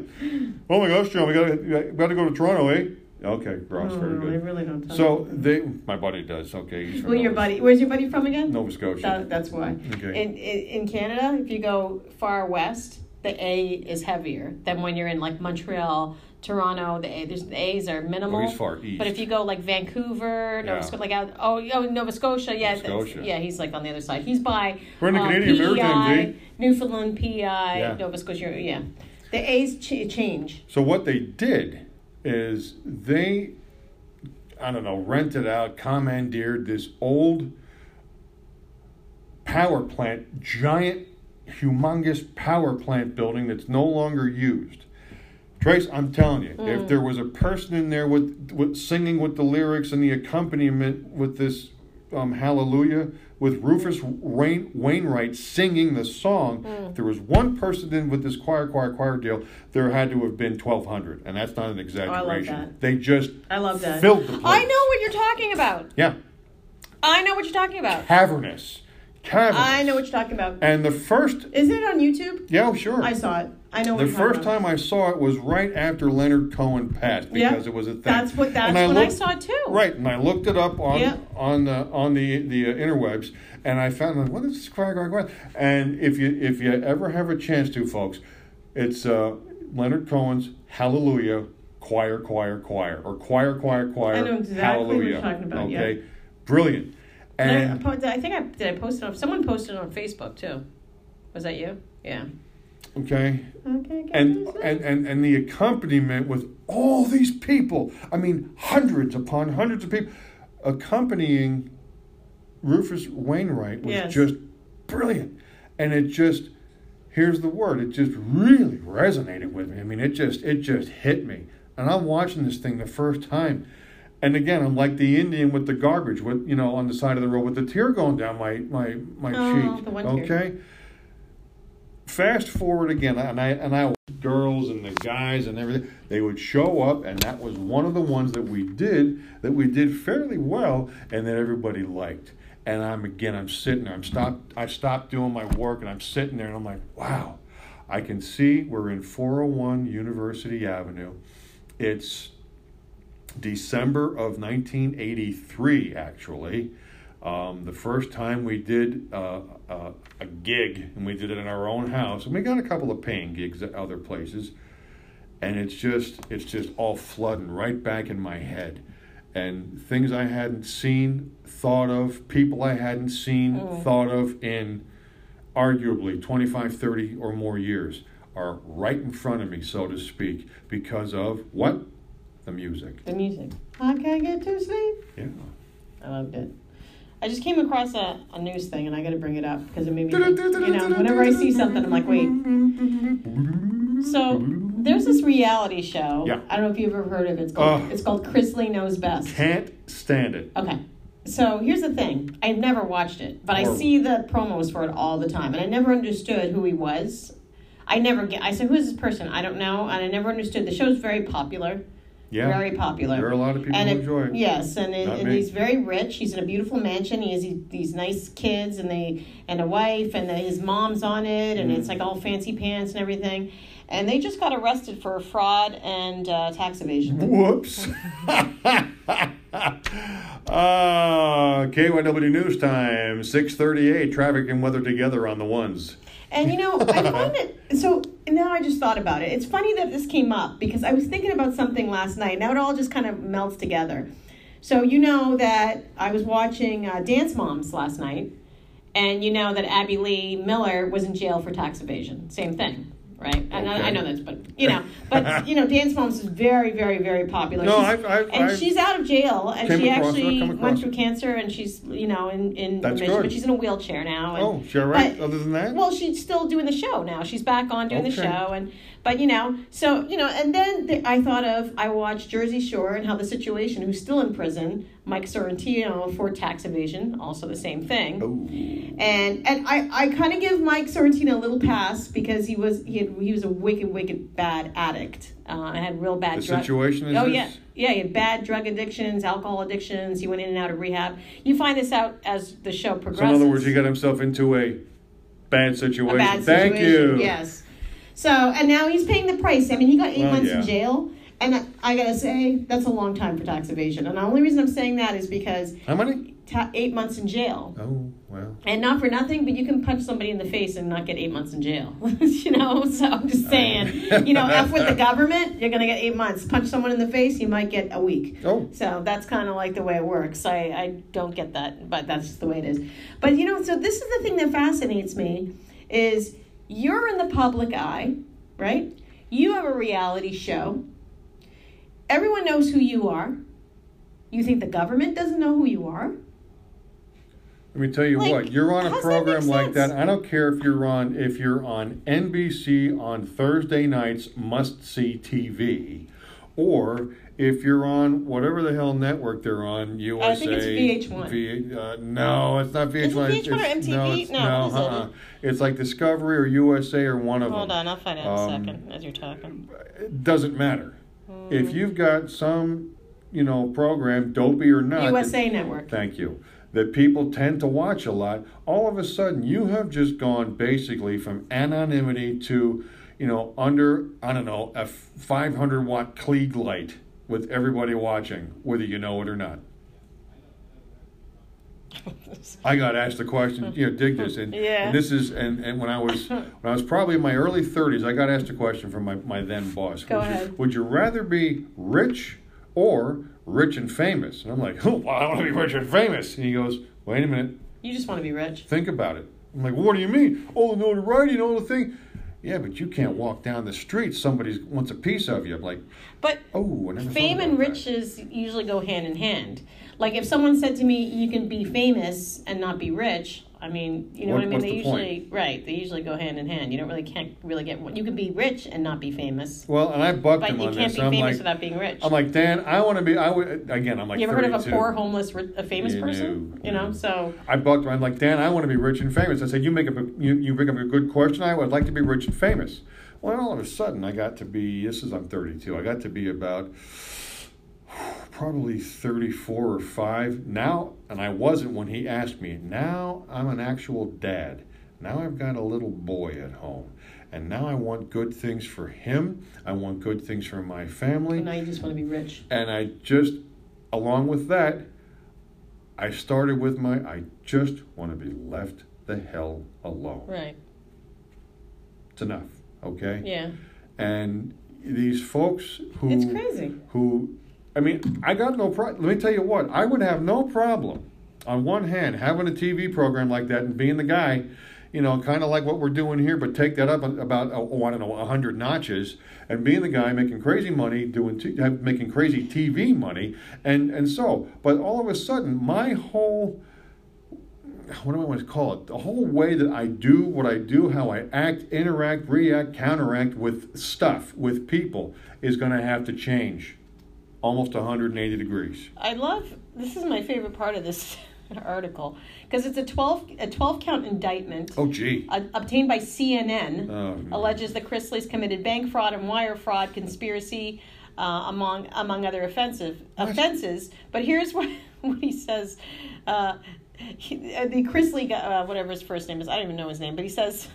Oh my gosh, John, we got to got to go to Toronto, eh? Okay, Ross, Oh, very no, I good. really don't. Talk. So they, my buddy does. Okay, he's well, your buddy. Where's your buddy from again? Nova Scotia. That, that's why. Okay. In, in in Canada, if you go far west, the A is heavier than when you're in like Montreal, Toronto. The A, there's the A's are minimal. Oh, he's far east. But if you go like Vancouver, Nova Yeah. Scotia, like out, oh, oh, Nova Scotia, yeah, Nova Scotia. yeah, he's like on the other side. He's by We're in the um, Canadian PEI, Maritime, see? Newfoundland, PEI, Yeah. Nova Scotia, yeah. The A's ch- change. So what they did is they, I don't know, rented out, commandeered this old power plant, giant, humongous power plant building that's no longer used. Trace, I'm telling you, if there was a person in there with, with singing with the lyrics and the accompaniment with this um, Hallelujah, with Rufus Wain, Wainwright singing the song, if there was one person in with this choir, choir, choir deal, there had to have been 1,200. And that's not an oh, exaggeration. that. They just I love that. filled the place. I know what you're talking about. Yeah. I know what you're talking about. Cavernous. Cavernous. I know what you're talking about. And the first, Is it on YouTube? yeah, oh, sure. I saw it. I know. The first about. time I saw it was right after Leonard Cohen passed because it was a thing. That's what. That's And I when I saw it too. Right, and I looked it up on Yeah. on the on the the uh, interwebs, and I found like, what is this choir going on? And if you if you ever have a chance to, folks, it's uh, Leonard Cohen's Hallelujah Choir Choir Choir or Choir Choir Choir I know exactly what Hallelujah. you're talking about, yeah. Okay, brilliant. And I, And po- I think I did. I post it on. Someone posted it on Facebook too. Was that you? Yeah. Okay, Okay. and, and and and the accompaniment with all these people. I mean, hundreds upon hundreds of people accompanying Rufus Wainwright was Yes. just brilliant, and it just here's the word it just really resonated with me. I mean, it just it just hit me, and I'm watching this thing the first time. And again, I'm like the Indian with the garbage, with you know, on the side of the road with the tear going down my my my Oh, cheek. the one tear. Fast forward again, and I and I girls and the guys and everything they would show up, and that was one of the ones that we did that we did fairly well, and that everybody liked. And I'm again, I'm sitting there, I'm stopped, I stopped doing my work, and I'm sitting there, and I'm like, wow, I can see we're in 401 University Avenue. It's December of 1983, actually. Um, the first time we did uh, uh, a gig, and we did it in our own house, and we got a couple of paying gigs at other places, and it's just it's just all flooding right back in my head, and things I hadn't seen, thought of, people I hadn't seen, Mm. thought of in arguably 25, 30 or more years are right in front of me, so to speak, because of what? The music. The music. I can't get to sleep. Yeah. I loved it. I just came across a, a news thing and I got to bring it up because it made me, think, you know, whenever I see something, I'm like, wait. So there's this reality show. Yeah. I don't know if you've ever heard of it. It's called, Ugh. it's called Chrisley Knows Best. Can't stand it. Okay. So here's the thing. I've never watched it, but I see the promos for it all the time, and I never understood who he was. I never get. I said, "Who is this person?" I don't know, and I never understood. The show's very popular. Yeah. Very popular. There are a lot of people and who it- enjoy it. Yes, and, it, and he's very rich. He's in a beautiful mansion. He has these, these nice kids and they and a wife, and then his mom's on it, and Mm. it's like all fancy pants and everything. And they just got arrested for fraud and uh, tax evasion. Whoops. uh, KYW News Time, 638, traffic and weather together on the ones. And you know, I find it so now I just thought about it. It's funny that this came up because I was thinking about something last night. Now it all just kind of melts together. So you know that I was watching uh, Dance Moms last night, and you know that Abby Lee Miller was in jail for tax evasion. Same thing, right? And I, I know that's, but you know, but you know, Dance Moms is very, very, very popular. No, She's- I've- I've- and I've she's out of jail, and she actually come went through cancer, and she's you know in in That's remission, good. but she's in a wheelchair now. And, Oh, all right? but- Other than that? well, she's still doing the show now. She's back on doing the show, and but you know, so you know, and then the, I thought of I watched Jersey Shore and how the situation, who's still in prison, Mike Sorrentino for tax evasion, also the same thing. Oh. And and I, I kind of give Mike Sorrentino a little pass because he was he had, he was a wicked wicked bad addict. Uh, and had real bad The drug. situation is Oh this? yeah, yeah. He had bad drug addictions, alcohol addictions. He went in and out of rehab. You find this out as the show So, progresses in other words, he got himself into a bad situation. a bad Thank you. Yes. So and now he's paying the price. I mean, he got eight Well, months yeah. in jail, and I, I gotta say that's a long time for tax evasion. And the only reason I'm saying that is because How many? ta- eight months in jail, Oh, well. and not for nothing, but you can punch somebody in the face and not get eight months in jail. you know, so I'm just saying, you know, f with the government, you're gonna get eight months. Punch someone in the face, you might get a week. Oh, So that's kind of like the way it works. I, I don't get that, but that's just the way it is. But you know, so this is the thing that fascinates me is you're in the public eye, right? You have a reality show. Everyone knows who you are. You think the government doesn't know who you are? let me tell you Like, what. You're on a how's that program like that. I don't care if you're on if you're on NBC on Thursday nights must see TV, or if you're on whatever the hell network they're on, USA. I think it's VH1. V, uh, no, it's not VH1. Is it VH1 or It's- MTV? No, it's, No, no, it? uh-uh. It's like Discovery or USA or one of Hold them. Hold on, I'll find out in a Um, second as you're talking. It doesn't matter. Hmm. If you've got some, you know, program, dopey or not, that- USA Network. Thank you. That people tend to watch a lot. All of a sudden, you have just gone basically from anonymity to you know, under I don't know a 500 watt Klieg light with everybody watching, whether you know it or not. I got asked the question, you know, dig this, and, Yeah. and this is, and, and when I was when I was probably in my early 30s, I got asked a question from my, my then boss. Go would, You, ahead. would you rather be rich or rich and famous? And I'm like, oh, well, I want to be rich and famous. And he goes, wait a minute, You just want to be rich. think about it. I'm like, well, what do you mean? Oh, the notoriety and all the thing. Yeah, but you can't walk down the street. Somebody wants a piece of you. I'm like, But oh, fame and that. riches usually go hand in hand. Like if someone said to me, "You can be famous and not be rich," I mean, you know what, What- I mean. They the usually right. They usually go hand in hand. You don't really can't really get. You can be rich and not be famous, Well, and I bucked but him you can't be I'm famous like, without being rich. I'm like, Dan, I want to be. I would again. I'm like, you ever heard of a poor, homeless, a famous You person? know, You know, so I bucked him. I'm like, Dan, I want to be rich and famous. I said, you make up a you, you bring up a good question. I would like to be rich and famous. Well, all of a sudden, I got to be. This is I'm 32. I got to be about probably 34 or five now, and I wasn't when he asked me. Now I'm an actual dad. Now I've got a little boy at home. And now I want good things for him. I want good things for my family. now you just want to be rich. And I just, along with that, I started with my, I just want to be left the hell alone. Right. It's enough, okay? Yeah. And these folks who, It's crazy. who, I mean, I got no problem. Let me tell you what, I would have no problem, on one hand, having a TV program like that and being the guy, you know, kind of like what we're doing here, but take that up about, oh, oh, I don't know, 100 notches, and being the guy making crazy money, doing t- making crazy TV money, and, and so, but all of a sudden, my whole, what do I want to call it? The whole way that I do what I do, how I act, interact, react, counteract with stuff, with people, is going to have to change almost 180 degrees. I love this is my favorite part of this article because it's a 12 a 12 count indictment Oh, gee. uh, obtained by CNN Oh, alleges that Chrisley's committed bank fraud and wire fraud conspiracy uh, among among other offensive What? offenses but here's what, what he says uh, he, uh, the Chrisley uh, whatever his first name is I don't even know his name but he says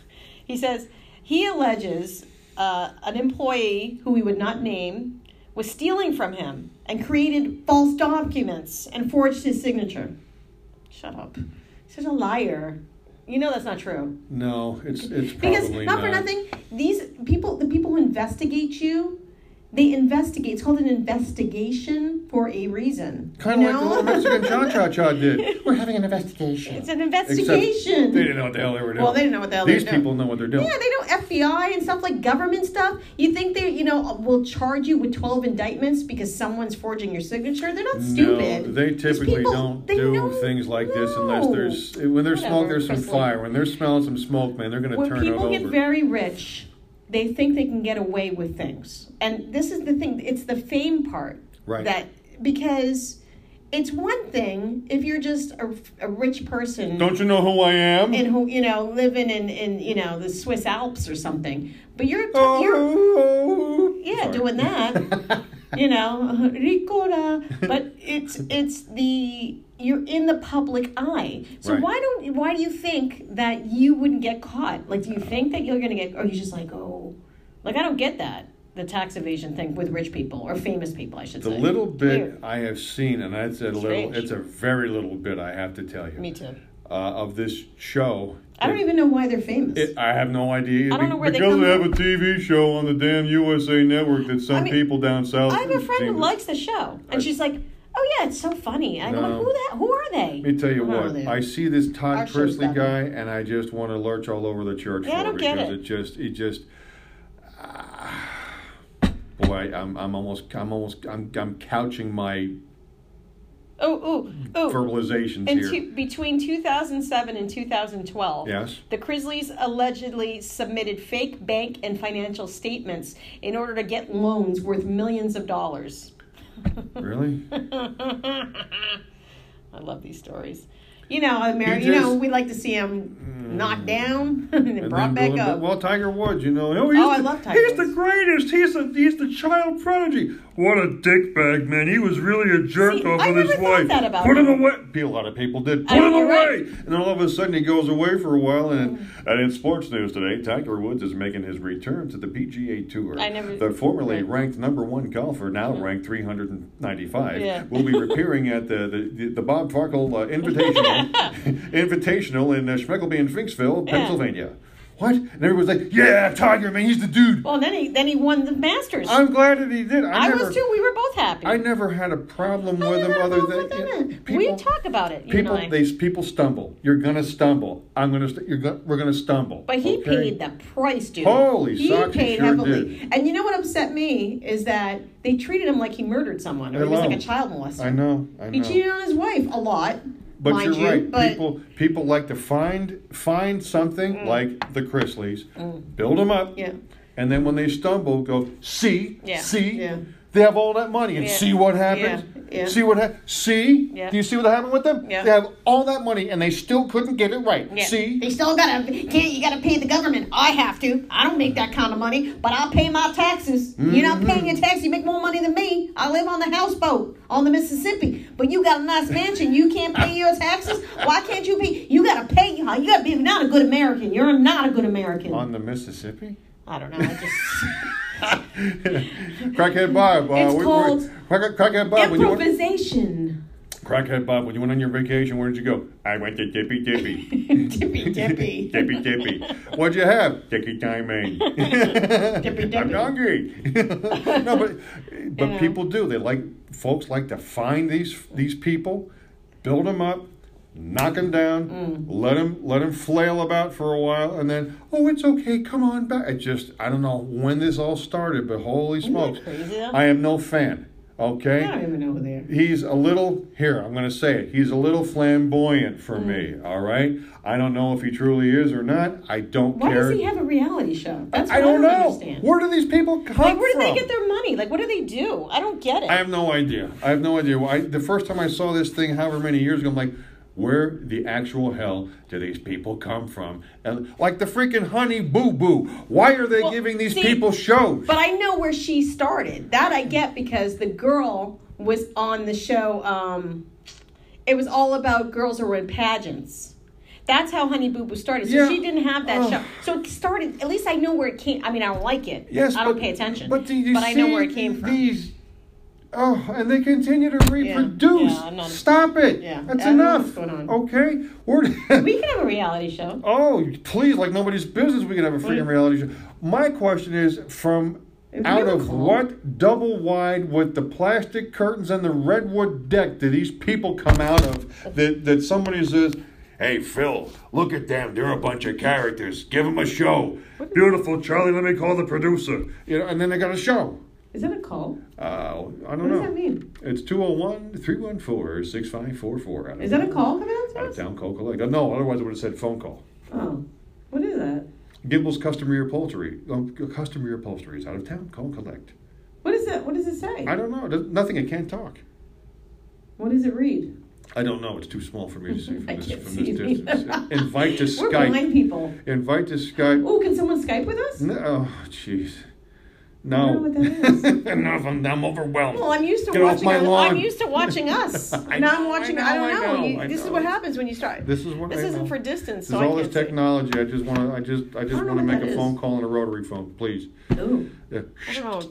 he says he alleges uh, an employee who we would not name was stealing from him and created false documents and forged his signature. Shut up. He's such a liar. You know that's not true. No, it's it's Because probably not, for nothing, these people, the people who investigate you, they investigate. It's called an investigation for a reason. Kind of like the Mexican Cha Cha Cha did. We're having an investigation. it's an Except investigation. they didn't know what the hell they were doing. Well, they didn't know what the hell These they were doing. These people know what they're doing. Yeah, they know FBI and stuff like government stuff. You think they, you know, will charge you with twelve indictments because someone's forging your signature? They're not stupid. No, they typically people, don't they do know- things like this unless there's when there's smoke, there's some fire. When they're smelling some smoke, man, they're going to when turn it people over. get very rich, they think they can get away with things. And this is the thing, it's the fame part. Right. That because it's one thing if you're just a, a rich person Don't you know who I am? and who you know living in in you know the Swiss Alps or something. But you're oh. you're oh, yeah Sorry. doing that. you know, ricotta. But it's it's the you're in the public eye. So Right. why don't why do you think that you wouldn't get caught? Like, do you think that you're gonna get? Or you just like, oh, like I don't get that the tax evasion thing with rich people or famous people, I should The say. The little bit Weird. I have seen, and it's a little, it's a very little bit. I have to tell you, Me too. uh, of this show. I don't even know why they're famous. It, I have no idea. I don't know where they because come they have from. a TV show on the damn USA network that some I mean, people down south. I have a friend seem who likes the show, and I- she's like, "Oh yeah, it's so funny." I go, No. "Who that? Who are they?" Let me tell you I don't what. who. I see this Our Todd show's Chrisley better. guy, and I just want to lurch all over the church Yeah, I floor don't get because it. it just, it just. ah, boy, I'm, I'm almost, I'm almost, I'm, I'm couching my Oh, oh, oh. verbalizations In here. two, between 2007 and 2012, Yes. the Chrisleys allegedly submitted fake bank and financial statements in order to get loans worth millions of dollars. Really? I love these stories. You know, America. You know, we like to see him hmm. knocked down and then And brought then back up. Well, Tiger Woods, you know. Oh, he's Oh, I the, love Tiger He's the greatest. He's the he's the child prodigy. What a dickbag, man. He was really a jerk See, off I with his wife. that about Put him him. away. A lot of people did. I Put him away. right. And then all of a sudden he goes away for a while. And, and in sports news today, Tiger Woods is making his return to the PGA Tour. I never- The formerly right. Ranked number one golfer, now ranked 395, Yeah. will be appearing at the, the, the Bob Farkle uh, Invitational, Invitational in uh, Schmeckleby and Finksville, Yeah. What? And everyone's like, "Yeah, Tiger, man, he's the dude." well, then he then he won the Masters. I'm glad that he did. I, I never, was too. We were both happy. I never had a problem I with him other than yeah, that. we talk about it. You people. They people stumble. You're gonna stumble. I'm gonna. St- you're go- we're gonna stumble. But he okay? paid the price, dude. Holy he socks, he paid sure heavily. did. And you know what upset me is that they treated him like he murdered someone, or he was like a child molester. I know. I He cheated on his wife a lot, But mind you're you. right. But people people like to find find something like the Chrisleys, build them up, Mm. yeah, and then when they stumble, go see, Yeah, see. yeah. They have all that money, and Yeah, see what happens. yeah, yeah. See what happened. See. Yeah. Do you see what happened with them? Yeah. They have all that money, and they still couldn't get it right. yeah. See. They still gotta can't you gotta pay the government. I have to. I don't make that kind of money, but I'll pay my taxes. You're Mm-hmm. not paying your taxes. You make more money than me. I live on the houseboat on the Mississippi, but you got a nice mansion. You can't pay your taxes. Why can't you pay? You gotta pay. You gotta be not a good American. You're not a good American. On the Mississippi. I don't know. I just. Crackhead Bob. Uh, It's we- called Crack- Crackhead Bob. When you went, Improvisation. Crackhead Bob. When you went on your vacation, where did you go? I went to Dippy Dippy. Dippy dippy. Dippy Dippy. What'd you have? Dicky timing. Dippy I'm dippy. hungry. no, but but know. people do. They like folks like to find these these people, build them up, knock him down, Mm. let him let him flail about for a while, and then oh, it's okay. Come on back. It just I don't know when this all started, but holy smokes, crazy. I am no fan. Okay. I don't even know who they are. He's a little here. I'm going to say it. He's a little flamboyant for me. Mm. All right. I don't know if he truly is or not. I don't Why care. Why does he have a reality show? That's what I don't know. understand. Where do these people come like, where do they get their money? Like, what do they do? I don't get it. I have no idea. I have no idea. I, the first time I saw this thing, however many years ago, I'm like, where the actual hell do these people come from? And like the freaking Honey Boo Boo. Why are they Well, giving these see, people shows? But I know where she started. That I get because the girl was on the show. Um, it was all about girls who were in pageants. That's how Honey Boo Boo started. So Yeah. she didn't have that Ugh. show. So it started. At least I know where it came. I mean, I don't like it. yes, I don't but- pay attention. But, do you I know where it came from. These, oh, and they continue to reproduce. Yeah, I'm not- Stop it. Yeah, That's enough. what's going on. Okay, we're. we can have a reality show. Oh, please, like nobody's business, we can have a freaking reality show. My question is from out of recall- what double wide with the plastic curtains and the redwood deck do these people come out of that, that somebody says, Hey, Phil, look at them. They're a bunch of characters. Give them a show. Beautiful, Charlie. Let me call the producer. You know, and then they got a show. Is that a call? Uh, I don't What know. What does that mean? It's 201 314 6544. Is that a call coming out to Out of town call collect. No, otherwise it would have said phone call. Oh, what is that? Gimbel's Customary Upholstery. Um, rear Upholstery is out of town. Call collect. What is that? What does it say? I don't know. It Nothing. It can't talk. What does it read? I don't know. It's too small for me to see from I this, can't from see this distance. Invite to We're Skype. blind people. Invite to Skype. Oh, can someone Skype with us? No, oh, jeez. I don't know No. what that is. Enough. I'm, I'm overwhelmed. Well, I'm used to Get off watching. my us- lawn. I'm used to watching us. I now I'm know, watching. I I, don't I know. know, You- I this is know. what happens when you start. This is what This I isn't know. for distance, This so is I all this can't see. technology. I just want to. I just. I just don't know want to what make that a is. phone call on a rotary phone, please. Ooh, Yeah. I don't know.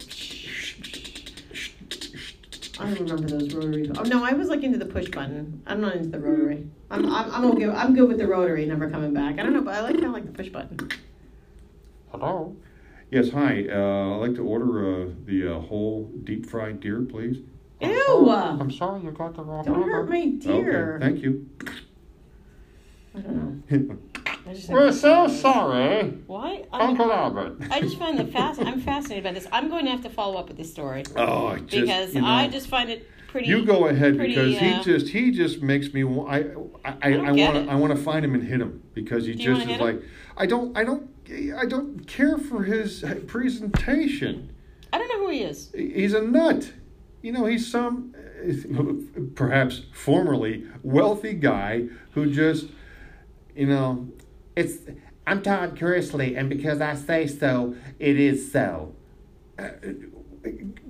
I don't remember those rotary. Oh no, I was like into the push button. I'm not into the rotary. I'm I'm, I'm okay. I'm good with the rotary. Never coming back. I don't know, but I like kind of like the push button. Hello. Yes. Hi. Uh, I'd like to order uh, the uh, whole deep fried deer, please. Ew! I'm sorry, you got the wrong Don't number. hurt my deer. Okay. Thank you. I don't know. I just We're so sorry, Why? I, mean, Uncle Albert. I just find the fast. I'm fascinated by this. I'm going to have to follow up with this story oh, I just, because you know, I just find it pretty. You go ahead pretty, because uh, he just he just makes me wa- I I I, don't I get want to I want to find him and hit him because he Do just is hit him? like I don't I don't I don't care for his presentation. I don't know who he is. He's a nut. you know, he's some perhaps formerly wealthy guy who just, you know, it's. I'm Todd Chrisley, and because I say so, it is so. Uh,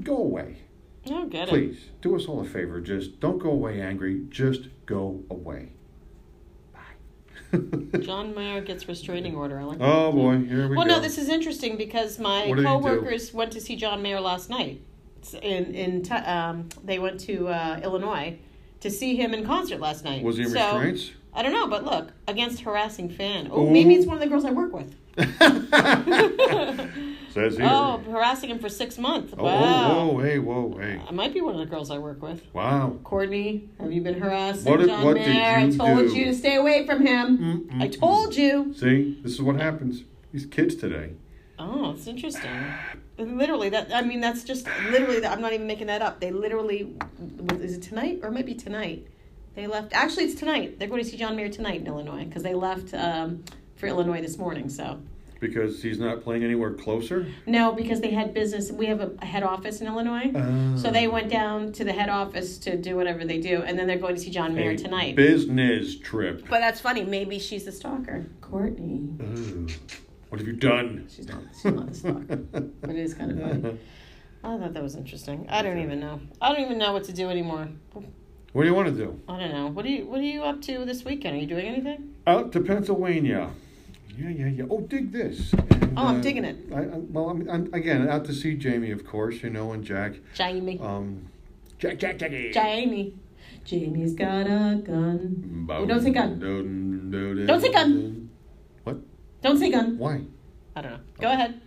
go away. I don't get Please, do us all a favor. Just don't go away angry. Just go away. John Mayer gets restraining order. I like oh boy, here we Well, go. no, this is interesting because my What did he do? coworkers went to see John Mayer last night. In in um, they went to uh, Illinois to see him in concert last night. Was he in So, restraints? I don't know, but look, against harassing fan. Oh, maybe it's one of the girls I work with. Says here. Oh, harassing him for six months. Oh, Wow. whoa, whoa, hey, whoa, hey. I might be one of the girls I work with. Wow. Courtney, have you been harassing What John what did Mayer? you I told do? you to stay away from him. Mm-mm. I told you. See, this is what happens. These kids today. Oh, it's interesting. Literally, that I mean, that's just literally. I'm not even making that up. They literally, is it tonight or it might be tonight? They left. Actually, it's tonight. They're going to see John Mayer tonight in Illinois because they left um, for Illinois this morning. So Because he's not playing anywhere closer? no, because they had business. We have a, a head office in Illinois, so they ah. went down to the head office to do whatever they do, and then they're going to see John Mayer A tonight. Business trip. But that's funny. Maybe she's the stalker, Courtney. Ooh. What have you done? She's not. She's not the stalker. but it is kind of funny. I thought that was interesting. I don't even know. I don't even know what to do anymore. What do you want to do? I don't know. What are you What are you up to this weekend? Are you doing anything? Out to Pennsylvania. Yeah, yeah, yeah. Oh, dig this. And, Oh, I'm digging it. I, I, well, I'm, I'm again out to see Jamie, of course. You know, and Jack. Jamie. Um, Jack, Jack, Jackie. Jamie. Jamie's got a gun. Bow- Oh, don't say gun. dun, dun, Don't say gun. What? Don't say gun. Why? I don't know. Go ahead.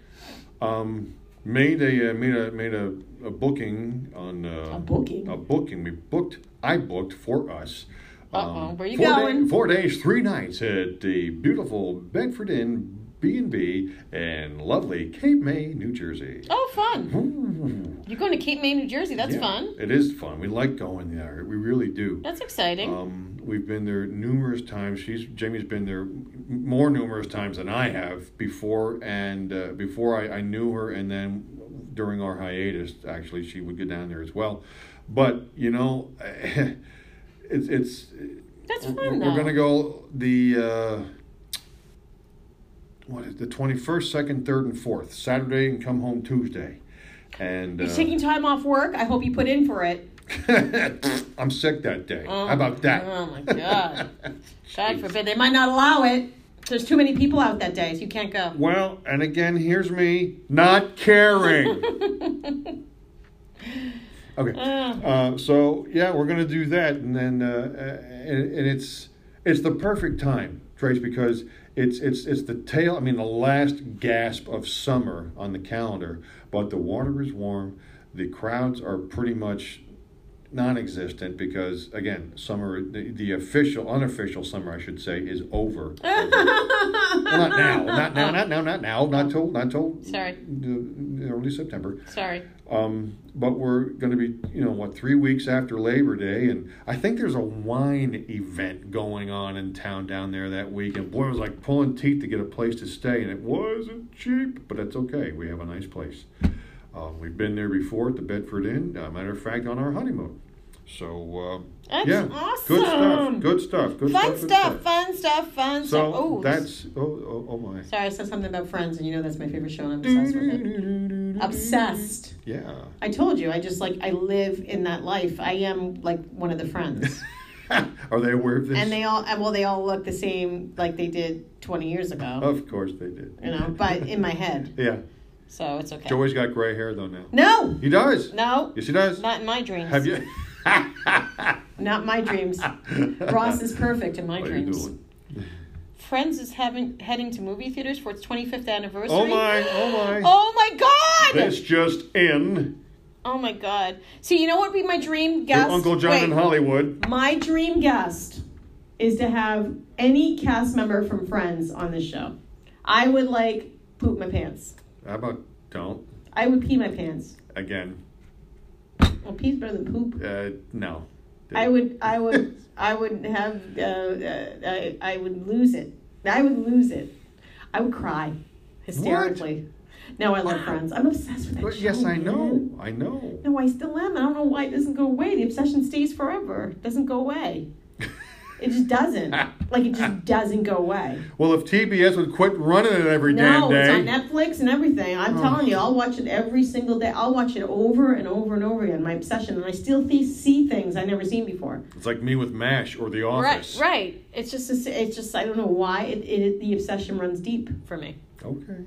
Um, made a uh, made a made a, a booking on uh, A booking? A booking. We booked. I booked for us. Um, Uh-oh, where you four going? Day, four days, three nights at the beautiful Bedford Inn B and B in lovely Cape May, New Jersey. Oh, fun. Ooh. You're going to Cape May, New Jersey. That's Yeah, fun. It is fun. We like going there. We really do. That's exciting. Um, we've been there numerous times. She's Jamie's been there more numerous times than I have before, and uh, before I, I knew her, and then during our hiatus, actually, she would get down there as well. But you know, it's it's That's we're, fun, we're gonna go the uh, what is it, the twenty first, second, third, and fourth Saturday, and come home Tuesday. And You're uh, taking time off work. I hope you put in for it. I'm sick that day. Oh, How about that? Oh my God. God forbid. They might not allow it. There's too many people out that day, so you can't go. Well, and again, here's me not caring. okay. Uh, Uh, so yeah, we're gonna do that, and then uh, uh, and, and it's it's the perfect time, Trace, because it's it's it's the tail. I mean, the last gasp of summer on the calendar, but the water is warm. The crowds are pretty much non-existent because again, summer the, the official, unofficial summer, I should say, is over. well, not now, not now, not now, not now, not till not till Sorry. early September. Sorry. Um, but we're going to be, you know, what three weeks after Labor Day, and I think there's a wine event going on in town down there that week. And boy, it was like pulling teeth to get a place to stay, and it wasn't cheap, but that's okay. We have a nice place. Um, we've been there before at the Bedford Inn. Uh, matter of fact, on our honeymoon. So uh, That's yeah, awesome. good stuff. Good stuff. Good Fun stuff. good stuff, fun stuff, fun So stuff. Oh, that's oh oh, oh my. Sorry, I said something about Friends, and you know that's my favorite show, and I'm obsessed with it. Obsessed. Yeah. I told you, I just like I live in that life. I am like one of the friends, Are they aware of this? and they all and well, they all look the same like they did 20 years ago. Of course they did. You know, but in my head, Yeah. so it's okay. Joey's got gray hair though now. No, He does. no, Yes, he does. not in my dreams. Have you? Not my dreams. Ross is perfect in my What are you dreams. doing? Friends is having heading to movie theaters for its 25th anniversary. Oh my! Oh my! Oh my God! This just in. Oh my God! See, you know what would be my dream guest? Your? Uncle John Wait. in Hollywood. My dream guest is to have any cast member from Friends on this show. I would like poop my pants. How about don't I would pee my pants. again? Well, pee's better than poop. Uh, no. I would, I would, I would have, uh, uh, I, I would lose it. I would lose it. I would cry hysterically. No, I love Friends. I'm obsessed with that But show. yes, I man. know. I know. No, I still am. I don't know why it doesn't go away. The obsession stays forever. It doesn't go away. It just doesn't. like it just doesn't go away. Well, if TBS would quit running it every damn day. No, it's on Netflix and everything. I'm Oh. telling you, I'll watch it every single day. I'll watch it over and over and over again. My obsession, and I still th- see things I never seen before. It's like me with MASH or The Office. Right, right. It's just, a, it's just I don't know why it, it the obsession runs deep for me. Okay.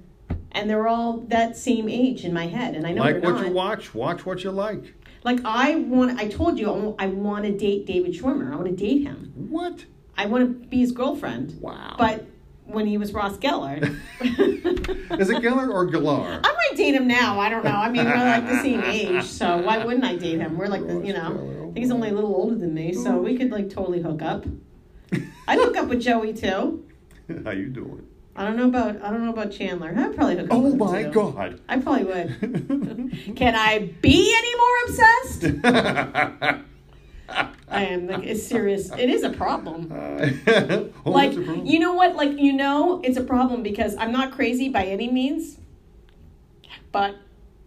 And they're all that same age in my head, and I know like what not. you watch. Watch what you like. Like I want, I told you, I want, to date David Schwimmer. I want to date him. What? I want to be his girlfriend. Wow. But when he was Ross Geller, Is it Geller or Gellar? I might date him now. I don't know. I mean, we're like the same age, so why wouldn't I date him? We're like, the, you know, I he's only a little older than me, so we could like totally hook up. I'd hook up with Joey too. How you doing? I don't know about I don't know about Chandler. I'd probably hook up. Oh with my too. God. I probably would. Can I be any more obsessed? I am. Like, it's serious. It is a problem. oh, like a problem. you know what like you know it's a problem because i'm not crazy by any means but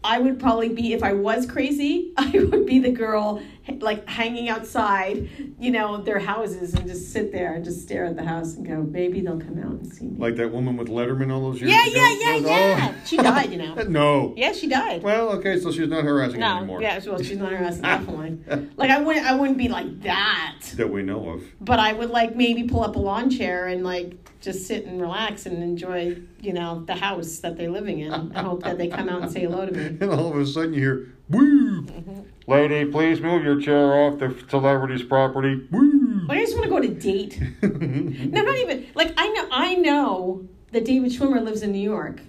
i would probably be if i was crazy i would be the girl like hanging outside you know their houses and just sit there and just stare at the house and go maybe they'll come out and see me Like that woman with Letterman all those years yeah ago? yeah yeah yeah she died you know No. yeah she died Well, okay, so she's not harassing no anymore. yeah well she's not harassing definitely like i wouldn't i wouldn't be like that That we know of. but I would like maybe pull up a lawn chair and like just sit and relax and enjoy, you know, the house that they're living in. I hope that they come out and say hello to me. And all of a sudden you hear, woo! Mm-hmm. Lady, please move your chair off the celebrity's property. Woo! I just want to go to date. No, not even like I know. I know that David Schwimmer lives in New York,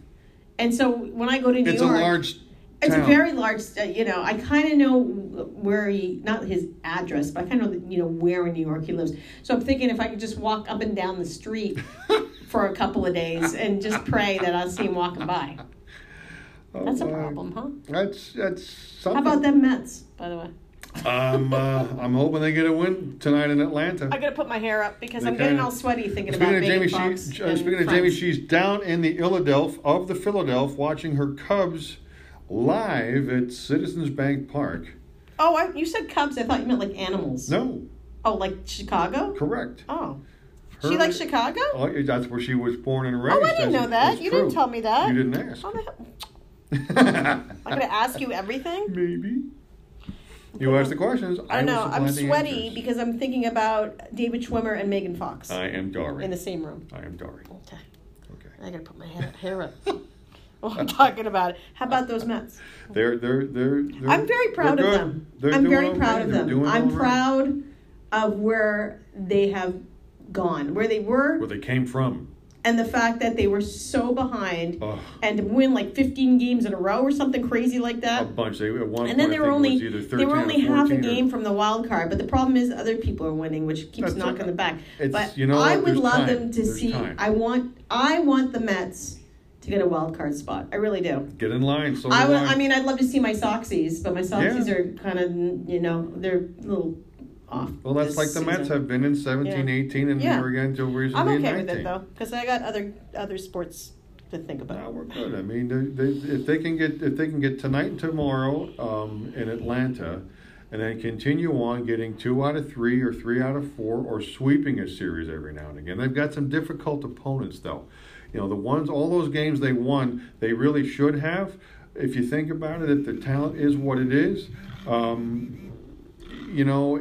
and so when I go to New it's York, a large it's a very large. Uh, you know, I kind of know where he, not his address, but I kind of know, you know, where in New York he lives. So I'm thinking if I could just walk up and down the street for a couple of days and just pray that I'll see him walking by. That's a my- problem, huh? That's that's something. How about them Mets, by the way? I'm uh, I'm hoping they get a win tonight in Atlanta. I gotta put my hair up because They I'm getting kinda- all sweaty thinking Speaking about of Jamie, she, uh, speaking of Jamie, she's down in the Philadelphia of the Philadelphia watching her Cubs live at Citizens Bank Park. Oh, I, you said Cubs. I thought you meant like animals. No, Oh, like Chicago? correct. Oh. Her- she likes Chicago? Oh, that's where she was born and raised. Oh, I didn't That's- know that. You true. didn't tell me that. You didn't ask. Oh, the hell- I'm gonna ask you everything. Maybe. You ask the questions. I will know. I'm sweaty because I'm thinking about David Schwimmer and Megan Fox I am Dory. in the same room. I am Dory. Okay. Okay. I gotta put my hair, hair up. oh, I'm talking about it. How about those Mets? They're they're they're. they're I'm very proud of them. They're I'm very proud of They're them. I'm all right. proud of where they have gone, where they were, Where they came from. And the fact that they were so behind and to win like 15 games in a row or something crazy like that. a bunch. They one And then they were only they were only half a 14 or- game from the wild card, but the problem is other people are winning, which keeps That's knocking okay. them back. It's- but you know I would love time. them to There's see. time. I want I want the Mets to get a wild card spot. I really do. Get in line. So I would. I mean, I'd love to see my Soxies, but my Soxies Yeah. are kind of you know they're a little off. Well, that's like the Mets have been in 17, Yeah. 18, and Yeah. here again until recently I'm okay 19. with it though, because I got other other sports to think about. No, we're good. I mean, they, they, if they can get if they can get tonight and tomorrow um, in Atlanta, and then continue on getting two out of three or three out of four, or sweeping a series every now and again. They've got some difficult opponents, though. You know, the ones all those games they won, they really should have. If you think about it, if the talent is what it is, um, you know,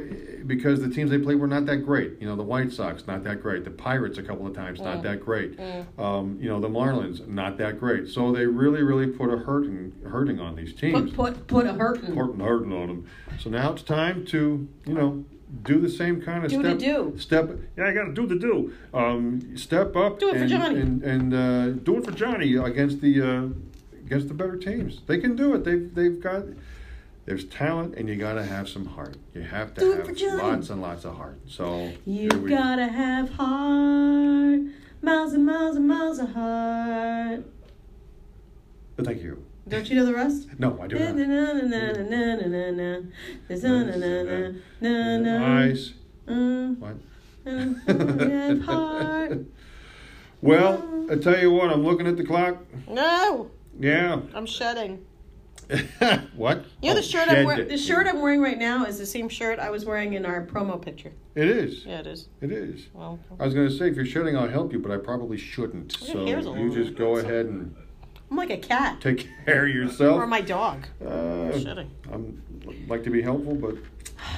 because the teams they played were not that great. You know, the White Sox not that great. The Pirates a couple of times not Mm. that great. Mm. Um, you know, the Marlins not that great. So they really, really put a hurting hurting on these teams. Put put put a hurting. Put hurting on them. So now it's time to you know do the same kind of Do the step. do. Step. Yeah, I got to do the do. Um, step up. Do it for and, Johnny. And, and uh, do it for Johnny against the uh, against the better teams. They can do it. They've they've got. There's talent, and you got to have some heart. You have to Do have lots and lots of heart. So You we- gotta have heart, miles and miles and miles of heart. But Thank you. Don't you know the rest? No, I do not. Eyes. Mm, What? heart. Well, I tell you what, I'm looking at the clock. No. Yeah. I'm shedding. what? You know the Oh, shirt I'm wearing. The shirt I'm wearing right now is the same shirt I was wearing in our promo picture. It is. Yeah, it is. It is. Well, I was going to say, if you're shedding, I'll help you, but I probably shouldn't. Your So hair's all you just go ahead and I'm like a cat take care of yourself. or my dog. uh, Shedding. I'm like to be helpful, but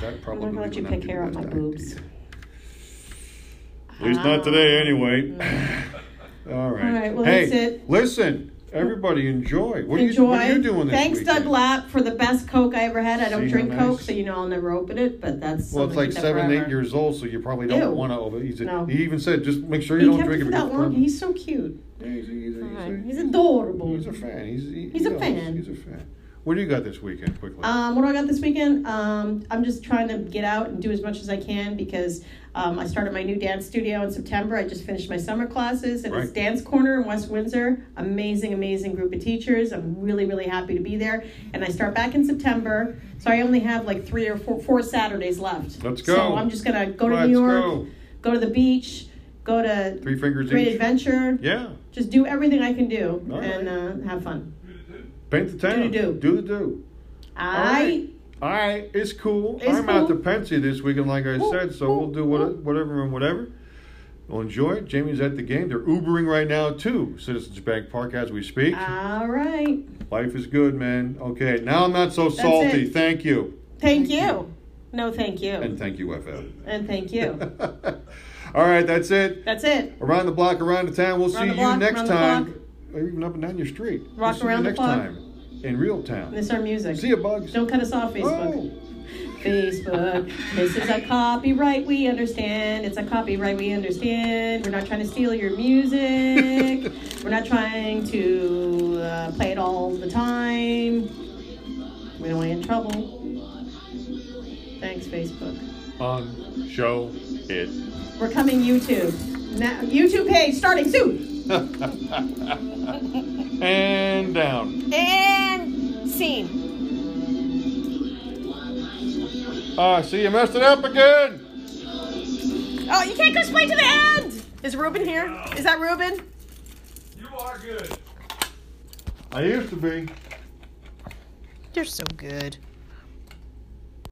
that probably. I'm probably not gonna let you would pick hair the off my best boobs. idea. At least not today, anyway. All right. All right, well, hey, that's it. listen, everybody, enjoy. What are Enjoy. you What are you doing this Thanks, weekend? Doug Lapp, for the best Coke I ever had. I don't See how drink nice? Coke, so you know I'll never open it. But that's Well, it's something like to keep seven, forever. eight years old, so you probably don't Ew. want to over. He's a, No. He even said, just make sure He you don't kept drink it it. for that because long. permanent. He's so cute. Yeah, he's, a, he's, a, he's, a, He's adorable. he's a fan. He's, he, He's a he knows. fan. He's a fan. What do you got this weekend, quickly? Um, what do I got this weekend? Um, I'm just trying to get out and do as much as I can because um, I started my new dance studio in September. I just finished my summer classes it's Right. Dance Corner in West Windsor. Amazing, amazing group of teachers. I'm really, really happy to be there. And I start back in September, so I only have like three or four, four Saturdays left. Let's go. So I'm just gonna go to Let's New York, go. go to the beach, go to Three fingers Great each. Adventure. Yeah. Just do everything I can do All and uh, have fun. Paint the town. Do the do. Do the do. I All right, it's cool. It's I'm out to cool. Pensy this weekend, like I Ooh, said, so ooh, we'll do what, whatever and whatever. We'll enjoy it. Jamie's at the game. They're Ubering right now, too. Citizens Bank Park as we speak. all right. Life is good, man. Okay, now I'm not so That's salty. it. Thank you. Thank you. No, thank you. And thank you, FM. And thank you. All right, that's it. That's it. Around the block, around the town. We'll Around see the you next time. Block. Or even up and down your street. Rock we'll see around you the next time in real town. This is our music. See you, Bugs. Don't cut us off, Facebook. Oh. Facebook. This is a copyright, we understand. It's a copyright, we understand. We're not trying to steal your music. We're not trying to uh, play it all the time. We don't want you in trouble. Thanks, Facebook. On show it. We're coming YouTube. Now, YouTube page starting soon. And down. And scene. Ah, see, you messed it up again. Oh, you can't go straight to the end. Is Ruben here? Is that Ruben? You are good. I used to be. You're so good.